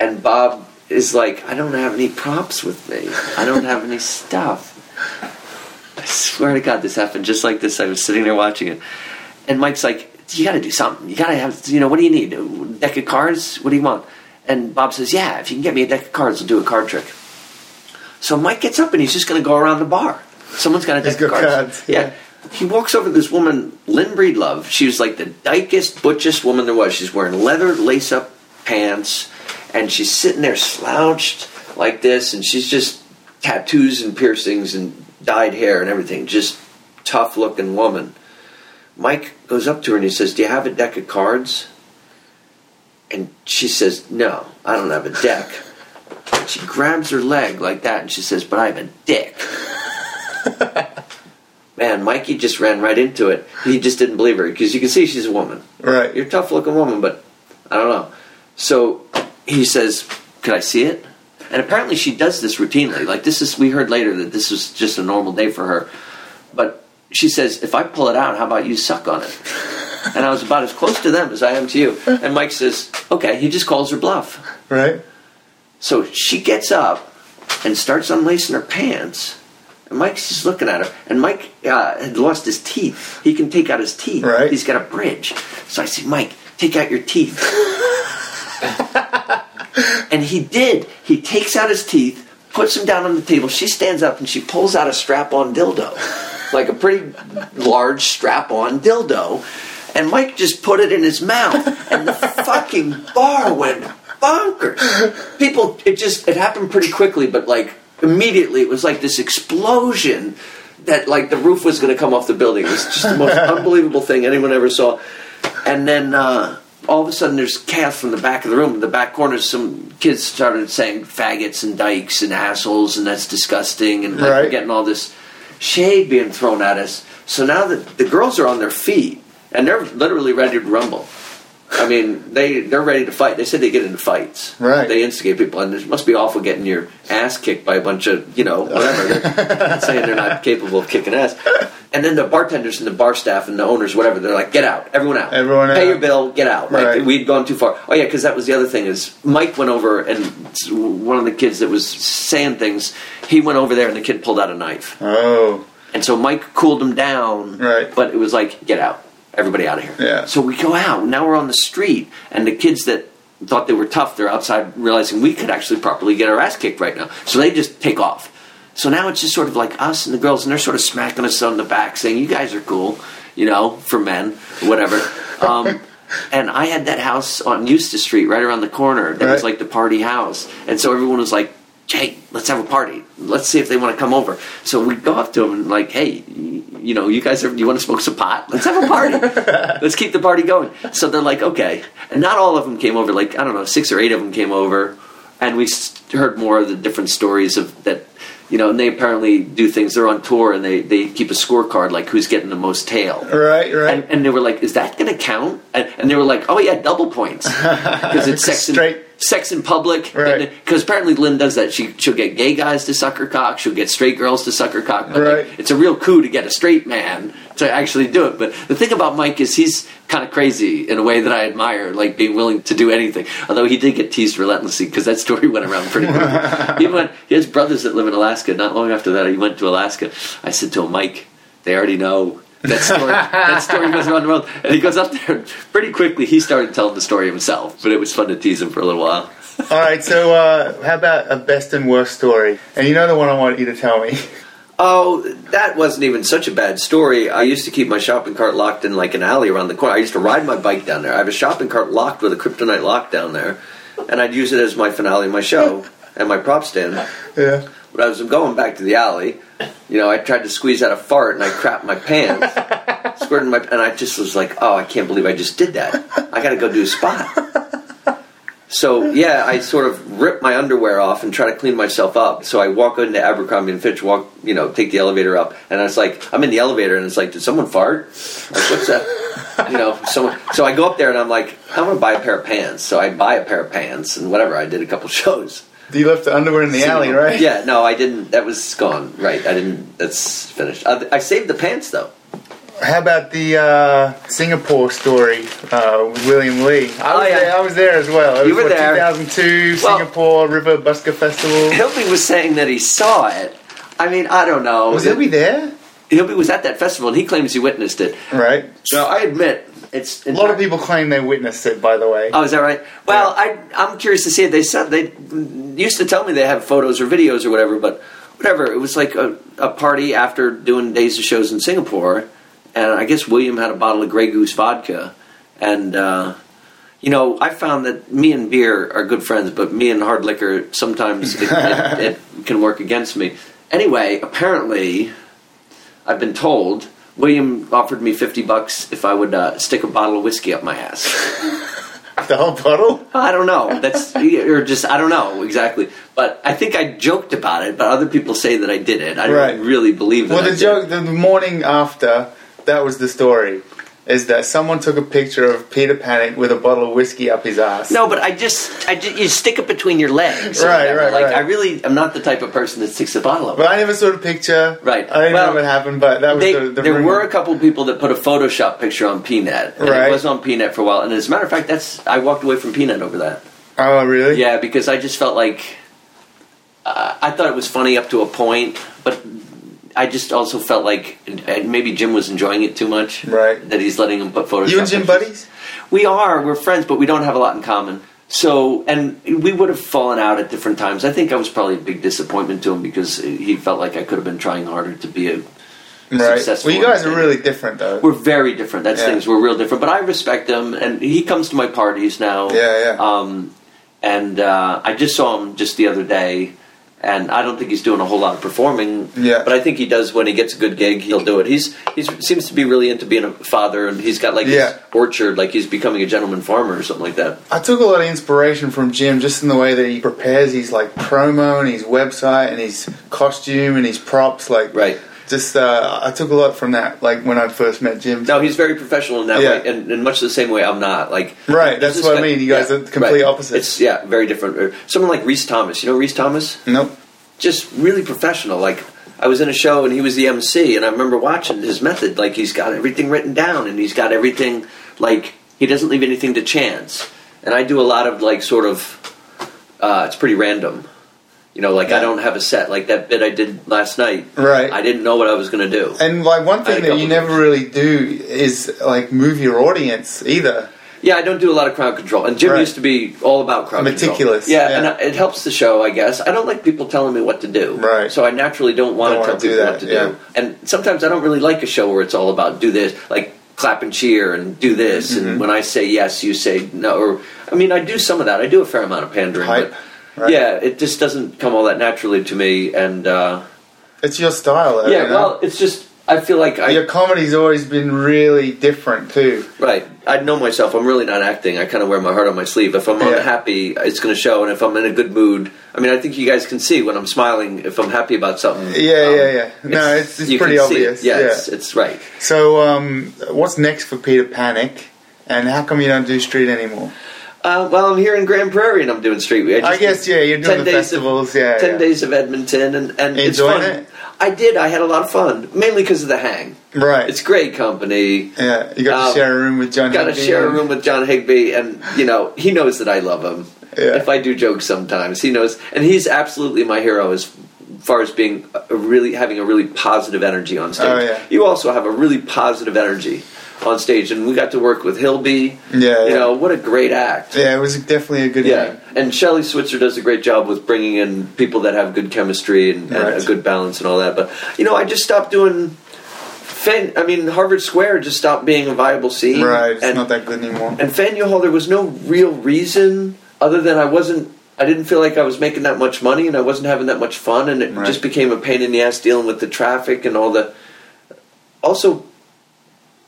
And Bob is like, I don't have any props with me. I don't have any stuff. I swear to God, this happened just like this. I was sitting there watching it. And Mike's like, You got to do something. You got to have, you know, what do you need? A deck of cards? What do you want? And Bob says, Yeah, if you can get me a deck of cards, I'll do a card trick. So Mike gets up and he's just going to go around the bar. Someone's got a deck of cards. cards, yeah. yeah. He walks over to this woman, Lynn Breedlove. She was like the dykest, butchest woman there was. She's wearing leather lace up pants, and she's sitting there slouched like this, and she's just tattoos and piercings and dyed hair and everything. Just tough looking woman. Mike goes up to her and he says, Do you have a deck of cards? And she says, No, I don't have a deck. And she grabs her leg like that and she says, But I have a dick. Man, Mikey just ran right into it. He just didn't believe her because you can see she's a woman. Right. You're a tough looking woman, but I don't know. So he says, Could I see it? And apparently she does this routinely. Like this is we heard later that this was just a normal day for her. But she says, If I pull it out, how about you suck on it? And I was about as close to them as I am to you. And Mike says, Okay, he just calls her bluff. Right. So she gets up and starts unlacing her pants. And Mike's just looking at her. And Mike uh, had lost his teeth. He can take out his teeth. Right. He's got a bridge. So I say, Mike, take out your teeth. and he did. He takes out his teeth, puts them down on the table. She stands up and she pulls out a strap on dildo. Like a pretty large strap on dildo. And Mike just put it in his mouth. And the fucking bar went bonkers. People, it just, it happened pretty quickly, but like immediately it was like this explosion that like the roof was going to come off the building. It was just the most unbelievable thing anyone ever saw. And then uh, all of a sudden there's chaos from the back of the room. In the back corners, some kids started saying faggots and dykes and assholes, and that's disgusting. And like, we're Right. getting all this shade being thrown at us. So now that the girls are on their feet and they're literally ready to rumble. I mean, they they're ready to fight. They said they get into fights. Right. They instigate people, and it must be awful getting your ass kicked by a bunch of you know whatever. They're saying they're not capable of kicking ass. And then the bartenders and the bar staff and the owners, whatever, they're like, "Get out, everyone out, Everyone out pay out." your bill, get out." Like Right. we'd gone too far. Oh yeah, because that was the other thing is Mike went over and one of the kids that was saying things, he went over there and the kid pulled out a knife. Oh, And so Mike cooled him down. Right. But it was like, get out. Everybody out of here. Yeah. So we go out. Now we're on the street. And the kids that thought they were tough, they're outside realizing we could actually properly get our ass kicked right now. So they just take off. So now it's just sort of like us and the girls, and they're sort of smacking us on the back, saying, You guys are cool, you know, for men, whatever. Um, and I had that house on Eustace Street right around the corner that was like the party house. And so everyone was like, Jay, let's have a party. Let's see if they want to come over. So we go up to them and like, hey, you know, you guys are, you want to smoke some pot? Let's have a party. let's keep the party going. So they're like, okay. And not all of them came over. Like I don't know, six or eight of them came over, and we heard more of the different stories of that. You know, and they apparently do things. They're on tour and they, they keep a scorecard like who's getting the most tail. right, right. And, and they were like, "Is that going to count?" And, and they were like, "Oh yeah, double points because it's sex Straight. Sex in public." Right. Because uh, apparently Lynn does that. She she'll get gay guys to suck her cock. She'll get straight girls to suck her cock. But like, Right. it's a real coup to get a straight man to actually do it. But the thing about Mike is he's kind of crazy in a way that I admire, like being willing to do anything. Although he did get teased relentlessly because that story went around pretty quickly. he went. He has brothers that live in Alaska. Not long after that, he went to Alaska. I said to him, Mike, they already know. That story, that story goes around the world, and he goes up there pretty quickly. He started telling the story himself, but it was fun to tease him for a little while. All right, so uh, how about a best and worst story? And you know the one I want you to tell me. Oh, that wasn't even such a bad story. I used to keep my shopping cart locked in like an alley around the corner. I used to ride my bike down there. I have a shopping cart locked with a kryptonite lock down there, and I'd use it as my finale of my show and my prop stand. Yeah. But I was going back to the alley. You know, I tried to squeeze out a fart and I crapped my pants, squirted my, and I just was like, "Oh, I can't believe I just did that. I got to go do a spot." So yeah, I sort of rip my underwear off and try to clean myself up. So I walk into Abercrombie and Fitch, walk, you know, take the elevator up, and it's like I'm in the elevator, and it's like, did someone fart? Like, what's that? You know, someone. So I go up there, and I'm like, I want to buy a pair of pants. So I buy a pair of pants, and whatever. I did a couple shows. You left the underwear in the alley, right? Yeah, no, I didn't. That was gone. Right, I didn't. That's finished. I, I saved the pants though. How about the uh, Singapore story uh, with William Lee? I Oh, was yeah. there. I was there as well. It You was, were what, there. 2002 Well- Singapore River Busker Festival. Hilby was saying that he saw it. I mean, I don't know. Was Hilby there? Hilby was at that festival, and he claims he witnessed it. Right. So I admit it's A lot of people claim they witnessed it. By the way. Oh, is that right? Well, I I'm curious to see it. They said they used to tell me they have photos or videos or whatever, but whatever. It was like a, a party after doing days of shows in Singapore, and I guess William had a bottle of Grey Goose vodka, and uh, you know I found that me and beer are good friends, but me and hard liquor sometimes it, it, it can work against me. Anyway, apparently, I've been told. William offered me fifty bucks if I would uh, stick a bottle of whiskey up my ass. the whole bottle. I don't know. That's or just I don't know exactly. But I think I joked about it. But other people say that I did it. I Right. don't really believe that. Well, the joke, the morning after, that was the story. Is that someone took a picture of Peter Panic with a bottle of whiskey up his ass? No, but I just, I just, you stick it between your legs. Right, whatever. right, Like right. I really am not the type of person that sticks a bottle up. But I never saw the picture. Right. I didn't Well, know what happened, but that was They, the, the there rumor. were a couple people that put a Photoshop picture on Peanut, and Right. it was on Peanut for a while. And as a matter of fact, that's I walked away from Peanut over that. Oh, really? Yeah, because I just felt like uh, I thought it was funny up to a point, but I just also felt like maybe Jim was enjoying it too much. Right. That he's letting him put Photoshop. You and Jim pictures. buddies? We are. We're friends, but we don't have a lot in common. So, and we would have fallen out at different times. I think I was probably a big disappointment to him because he felt like I could have been trying harder to be a. Right. Successful Well, you guys are really different, though. We're very different. That's Yeah. things. We're real different. But I respect him, and he comes to my parties now. Yeah, yeah. Um, and uh, I just saw him just the other day, and I don't think he's doing a whole lot of performing. Yeah. But I think he does when he gets a good gig. He'll do it. He's he seems to be really into being a father, and he's got like Yeah. his orchard, like he's becoming a gentleman farmer or something like that. I took a lot of inspiration from Jim just in the way that he prepares his like promo and his website and his costume and his props. Like, Right. Just uh, I took a lot from that. Like when I first met Jim. No, he's very professional in that Yeah. way, and in much the same way I'm not. Like, Right, that's what I mean. You guys are complete opposites. It's yeah, very different. Someone like Reese Thomas. You know Reese Thomas? Nope. Just really professional. Like I was in a show and he was the MC, and I remember watching his method. Like he's got everything written down, and he's got everything. Like he doesn't leave anything to chance. And I do a lot of like sort of. Uh, it's pretty random. You know, like I don't have a set. Like that bit I did last night. Right. I didn't know what I was going to do. And like one thing that you never really do is like move your audience either. Yeah, I don't do a lot of crowd control, and Jim Right. used to be all about crowd Meticulous, control. Yeah, yeah. and I, it helps the show, I guess. I don't like people telling me what to do, Right. So I naturally don't want Don't to tell people that, what to yeah. do. And sometimes I don't really like a show where it's all about do this, like clap and cheer and do this, Mm-hmm. and when I say yes, you say no. Or I mean, I do some of that. I do a fair amount of pandering, Hype, but right. yeah, it just doesn't come all that naturally to me. And uh, It's your style. Though, yeah, you know? well, it's just I feel like I your comedy's always been really different too. Right. I know myself. I'm really not acting. I kind of wear my heart on my sleeve. If I'm Yeah. unhappy, it's going to show. And if I'm in a good mood, I mean, I think you guys can see when I'm smiling if I'm happy about something. Yeah, um, yeah, yeah. No, it's, it's you pretty see it. obvious. Yeah, yeah. It's, it's right. So, um, what's next for Peter Panic? And how come you don't do street anymore? Uh, well, I'm here in Grande Prairie and I'm doing Street Week. I guess yeah, you're doing 10 the days of- festivals. yeah, Ten yeah. days of Edmonton, and and it's Enjoying fun. it? I did. I had a lot of fun, mainly because of the hang. Right. It's great company. yeah, you got to um, share a room with John. Got to Higby share a room with John Higby, and you know he knows that I love him. Yeah. If I do jokes sometimes, he knows, and he's absolutely my hero as far as being really having a really positive energy on stage. Oh, yeah. You also have a really positive energy on stage, and we got to work with Hilby. Yeah, you yeah. know what a great act. Yeah, it was definitely a good Yeah, evening. and Shelley Switzer does a great job with bringing in people that have good chemistry and, and a good balance and all that. But you know, I just stopped doing. Fan, I mean, Harvard Square just stopped being a viable scene. Right, it's and, not that good anymore. and Faneuil Hall, there was no real reason other than I wasn't. I didn't feel like I was making that much money, and I wasn't having that much fun, and it Right. just became a pain in the ass dealing with the traffic and all the. Also,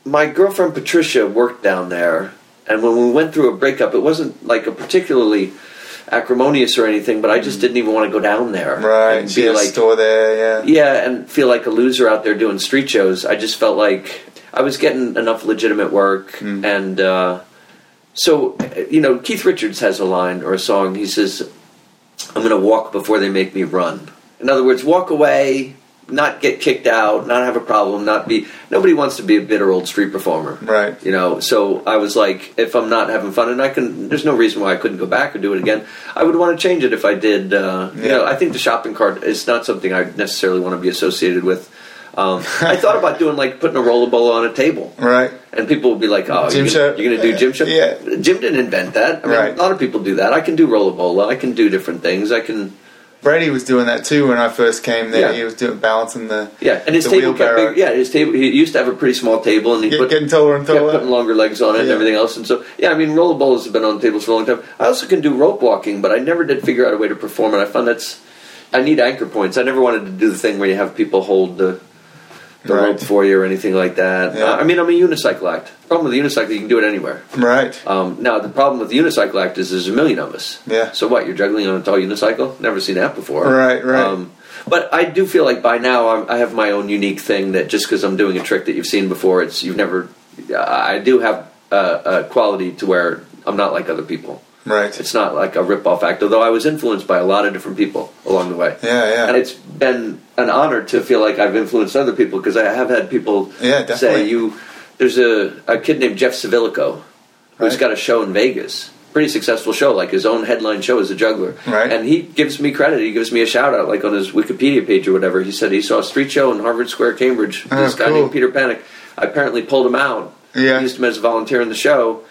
my girlfriend Patricia worked down there, and when we went through a breakup, it wasn't like a particularly acrimonious or anything, but I just didn't even want to go down there. Mm. Right, and be a like, store there. Yeah, yeah, and feel like a loser out there doing street shows. I just felt like I was getting enough legitimate work, Hmm. and uh, so you know, Keith Richards has a line or a song. He says, "I'm going to walk before they make me run." In other words, walk away, not get kicked out, not have a problem, not be. Nobody wants to be a bitter old street performer. right. You know, so I was like, if I'm not having fun, and I can, there's no reason why I couldn't go back or do it again. I would want to change it if I did. Uh, You Yeah. know, I think the shopping cart is not something I necessarily want to be associated with. Um, I thought about doing like putting a rollerball on a table, Right. and people would be like, "Oh, Jim you're, gonna, you're gonna do gym show?" Yeah. Jim didn't invent that. I mean, Right. a lot of people do that. I can do rollerball. I can do different things. I can, Brady was doing that too when I first came there. Yeah. He was doing balancing the yeah. And his table kept big. Yeah, his table. He used to have a pretty small table, and he get, put getting taller and taller. putting longer legs on it and everything else. And so, yeah, I mean, rollerballs have been on tables for a long time. I also can do rope walking, but I never did figure out a way to perform it. I found that's I need anchor points. I never wanted to do the thing where you have people hold the the Right. rope for you or anything like that. Yeah. Uh, I mean, I'm a unicycle act. Problem with the unicycle, you can do it anywhere. Right. Um, now, the problem with the unicycle act is there's a million of us. Yeah. So what? You're juggling on a tall unicycle? Never seen that before. Right, right. Um, but I do feel like by now I'm, I have my own unique thing that just because I'm doing a trick that you've seen before, it's you've never. I do have a, a quality to where I'm not like other people. Right. It's not like a rip-off act, although I was influenced by a lot of different people along the way. Yeah, yeah. And it's been an honor to feel like I've influenced other people because I have had people Yeah, say you. There's a, a kid named Jeff Civillico who's Right. got a show in Vegas, pretty successful show, like his own headline show as a juggler. Right. And he gives me credit. He gives me a shout out, like on his Wikipedia page or whatever. He said he saw a street show in Harvard Square, Cambridge. Oh, this guy cool. named Peter Panic. I apparently pulled him out. Yeah. Used him as a volunteer in the show.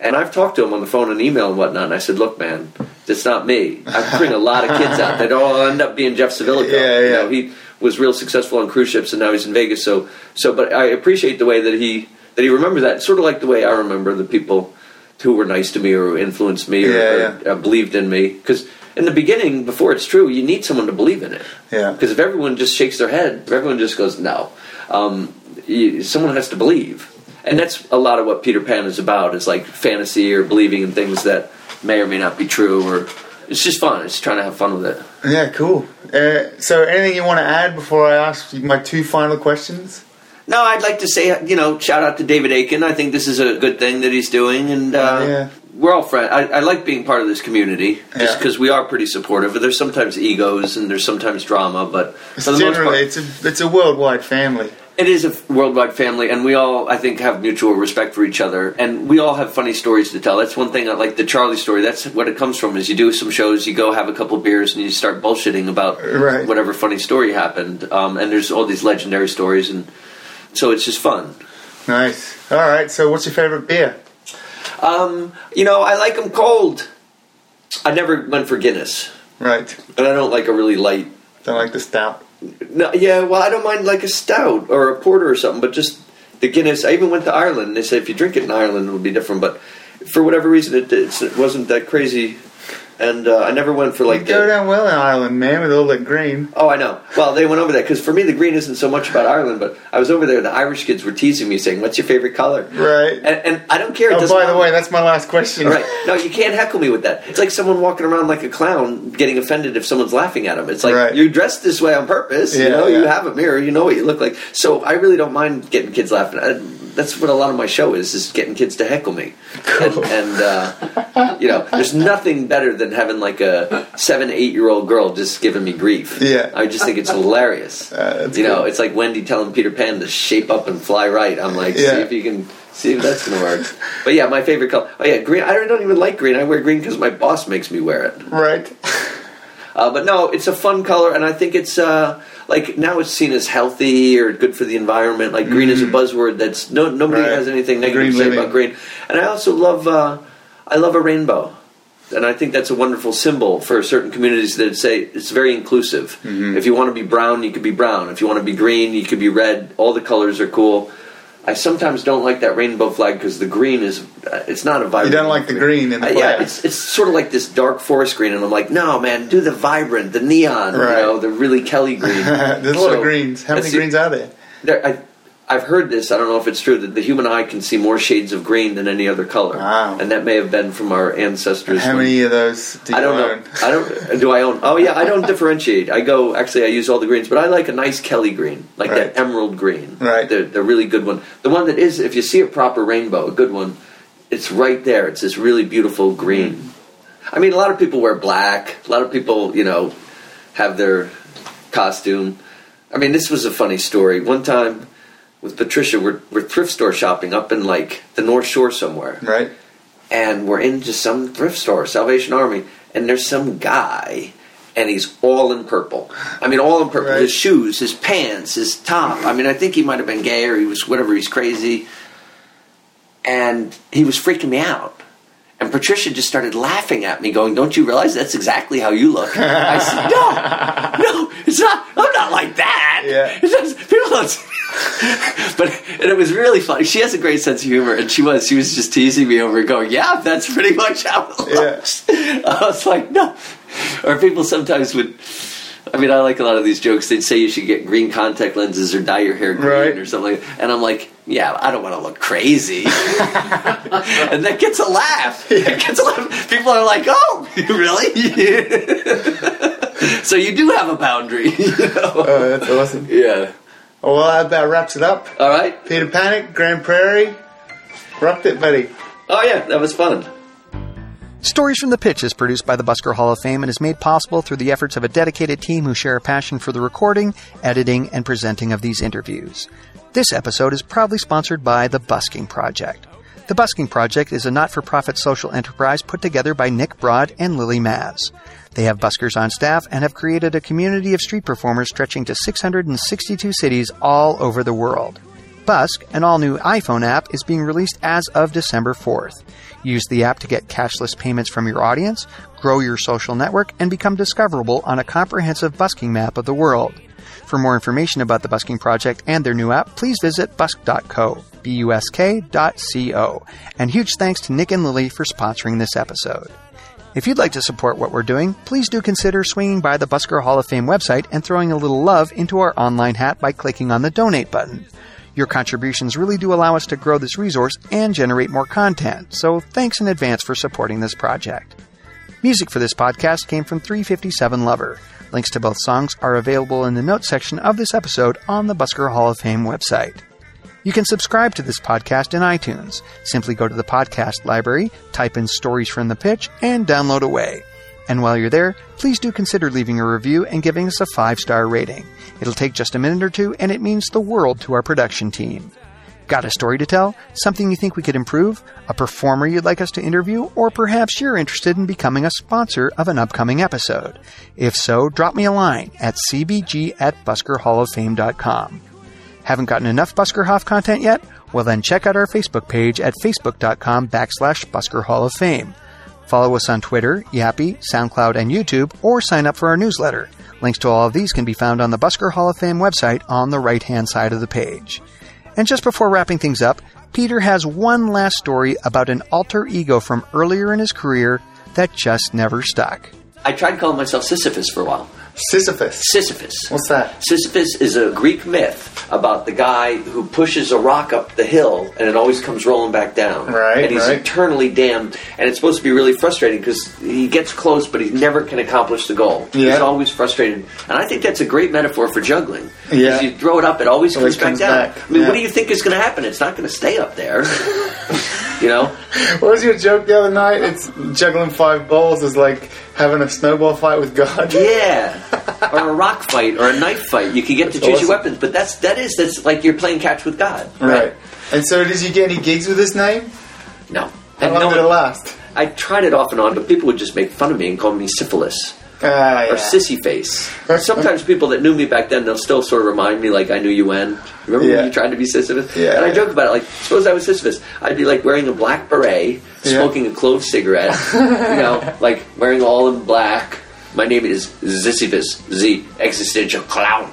And I've talked to him on the phone and email and whatnot. And I said, "Look, man, it's not me. I bring a lot of kids out. They all end up being Jeff Civillico. Yeah, You yeah. know, he was real successful on cruise ships, and now he's in Vegas. So, so, but I appreciate the way that he that he remembers that. Sort of like the way I remember the people who were nice to me or influenced me or, Yeah, or, uh, believed in me. Because in the beginning, before it's true, you need someone to believe in it. Yeah. Because if everyone just shakes their head, if everyone just goes no, um, you, someone has to believe, and that's a lot of what Peter Pan is about. Is like fantasy or believing in things that may or may not be true, or it's just fun. It's trying to have fun with it. Yeah, cool. Uh, so, anything you want to add before I ask my two final questions? No, I'd like to say, you know, shout out to David Aiken. I think this is a good thing that he's doing, and uh, Yeah. we're all friends. I, I like being part of this community just Yeah. because we are pretty supportive. There's sometimes egos and there's sometimes drama, but most Generally, part, it's a it's a worldwide family. It is a worldwide family, and we all, I think, have mutual respect for each other, and we all have funny stories to tell. That's one thing I like the Charlie story. That's what it comes from. Is you do some shows, you go have a couple beers, and you start bullshitting about Right. whatever funny story happened. Um, and there's all these legendary stories, and so it's just fun. Nice. All right. So, what's your favorite beer? Um, you know, I like them cold. I never went for Guinness, Right. and I don't like a really light. Don't like the stout. No, yeah, well, I don't mind like a stout or a porter or something, but just the Guinness. I even went to Ireland. and They said if you drink it in Ireland, it'll be different, but for whatever reason, it, it wasn't that crazy. And uh, I never went for like You go the, down well in Ireland, man, with all that green. Oh, I know. Well, they went over there because for me, the green isn't so much about Ireland. But I was over there. The Irish kids were teasing me, saying, "What's your favorite color?" Right. And, and I don't care. Oh, by the way, me. that's my last question. Right. No, you can't heckle me with that. It's like someone walking around like a clown getting offended if someone's laughing at him. It's like Right. you're dressed this way on purpose. you Yeah, know, you have a mirror, you know what you look like. So I really don't mind getting kids laughing. I, that's what a lot of my show is, is getting kids to heckle me. Cool. And, and uh, you know, there's nothing better than having like a seven, eight year old girl just giving me grief. Yeah. I just think it's hilarious. Uh, you know, it's like Wendy telling Peter Pan to shape up and fly right. I'm like, see if you can see if that's gonna work. But yeah, my favorite color. Oh yeah, green. I don't even like green. I wear green because my boss makes me wear it. Right. Uh, but no, it's a fun color, and I think it's uh, like now it's seen as healthy or good for the environment. Like green is a buzzword that's no nobody Mm. Right. has anything negative Green to say living. about green. And I also love uh, I love a rainbow. And I think that's a wonderful symbol for certain communities that say it's very inclusive. Mm-hmm. If you want to be brown, you could be brown. If you want to be green, you could be red. All the colors are cool. I sometimes don't like that rainbow flag because the green is uh, it's not a vibrant. You don't like the green in the Uh, yeah, it's it's sort of like this dark forest green, and I'm like, no, man, do the vibrant, the neon, Right. you know, the really Kelly green. There's a lot So, of greens. How many greens are there? There, I, I've heard this. I don't know if it's true that the human eye can see more shades of green than any other color, Wow. and that may have been from our ancestors. How many of those do you I don't own? know. I don't. Do I own? Oh yeah, I don't differentiate. I go. Actually, I use all the greens, but I like a nice Kelly green, like Right. that emerald green. Right. The the really good one. The one that is, if you see a proper rainbow, a good one, it's right there. It's this really beautiful green. I mean, a lot of people wear black. A lot of people, you know, have their costume. I mean, this was a funny story. One time with Patricia, we're, we're thrift store shopping up in like the North Shore somewhere Right. and we're into some thrift store, Salvation Army, and there's some guy, and he's all in purple. I mean, all in purple. Right. His shoes, his pants, his top. I mean, I think he might have been gay or he was whatever. He's crazy, and he was freaking me out. And Patricia just started laughing at me, going, "Don't you realize that's exactly how you look?" I said, "No, no, it's not. I'm not like that. Yeah. It's just, people don't." but and it was really funny. She has a great sense of humor, and she was she was just teasing me over, going, "Yeah, that's pretty much how it Yeah. I was like, "No," or people sometimes would. I mean, I like a lot of these jokes. They'd say you should get green contact lenses or dye your hair green Right. or something. And I'm like, yeah, I don't want to look crazy. and that gets a laugh. It gets a laugh. People are like, oh, really? so you do have a boundary. you know? Oh, that's awesome. Yeah. Oh, well, that about wraps it up. All right. Peter Panic, Grande Prairie. Rocked it, buddy. Oh, yeah, that was fun. Stories from the Pitch is produced by the Busker Hall of Fame and is made possible through the efforts of a dedicated team who share a passion for the recording, editing, and presenting of these interviews. This episode is proudly sponsored by the Busking Project. The Busking Project is a not for profit social enterprise put together by Nick Broad and Lily Maz. They have buskers on staff and have created a community of street performers stretching to 662 cities all over the world. Busk, an all new iPhone app, is being released as of December 4th. Use the app to get cashless payments from your audience, grow your social network, and become discoverable on a comprehensive busking map of the world. For more information about the Busking Project and their new app, please visit busk.co, B-U-S-K C-O. And huge thanks to Nick and Lily for sponsoring this episode. If you'd like to support what we're doing, please do consider swinging by the Busker Hall of Fame website and throwing a little love into our online hat by clicking on the donate button. Your contributions really do allow us to grow this resource and generate more content, so thanks in advance for supporting this project. Music for this podcast came from 357 Lover. Links to both songs are available in the notes section of this episode on the Busker Hall of Fame website. You can subscribe to this podcast in iTunes. Simply go to the podcast library, type in Stories from the Pitch, and download away. And while you're there, please do consider leaving a review and giving us a five star rating. It'll take just a minute or two, and it means the world to our production team. Got a story to tell? Something you think we could improve? A performer you'd like us to interview? Or perhaps you're interested in becoming a sponsor of an upcoming episode? If so, drop me a line at cbg at buskerhalloffame.com. Haven't gotten enough Busker HoF content yet? Well then check out our Facebook page at facebook.com backslash Busker Hall of Fame. Follow us on Twitter, Yappy, SoundCloud, and YouTube, or sign up for our newsletter. Links to all of these can be found on the Busker Hall of Fame website on the right hand side of the page. And just before wrapping things up, Peter has one last story about an alter ego from earlier in his career that just never stuck. I tried calling myself Sisyphus for a while. Sisyphus. Sisyphus. What's that? Sisyphus is a Greek myth about the guy who pushes a rock up the hill and it always comes rolling back down. Right, And he's right. eternally damned. And it's supposed to be really frustrating because he gets close, but he never can accomplish the goal. Yeah. He's always frustrated. And I think that's a great metaphor for juggling. Yeah. You throw it up, it always, Always comes, comes back down. back, I mean, yeah. what do you think is going to happen? It's not going to stay up there. you know? What was your joke the other night? It's juggling five balls is like having a snowball fight with God. Yeah, or a rock fight, or a knife fight. You can get to choose awesome. your weapons, but that's that is that's like you're playing catch with God, Right. And so, did you get any gigs with this name? No, How And long no did it last? I tried it off and on, but people would just make fun of me and call me syphilis Uh, yeah. or sissy face. Sometimes people that knew me back then, they'll still sort of remind me like I knew you when. Remember Yeah. when you tried to be Sisyphus? Yeah. And I joke about it. Like, suppose I was Sisyphus, I'd be like wearing a black beret, Yeah. smoking a clove cigarette, you know, like wearing all in black. My name is Sisyphus, the existential clown.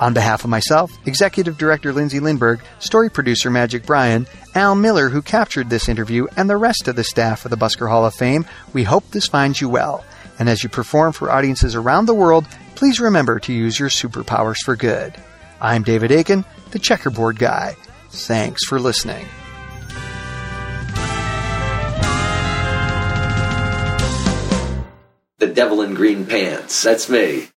On behalf of myself, Executive Director Lindsay Lindberg, Story Producer Magic Brian, Al Millar, who captured this interview, and the rest of the staff of the Busker Hall of Fame, we hope this finds you well. And as you perform for audiences around the world, please remember to use your superpowers for good. I'm David Aiken, the checkerboard guy. Thanks for listening. The devil in green pants. That's me.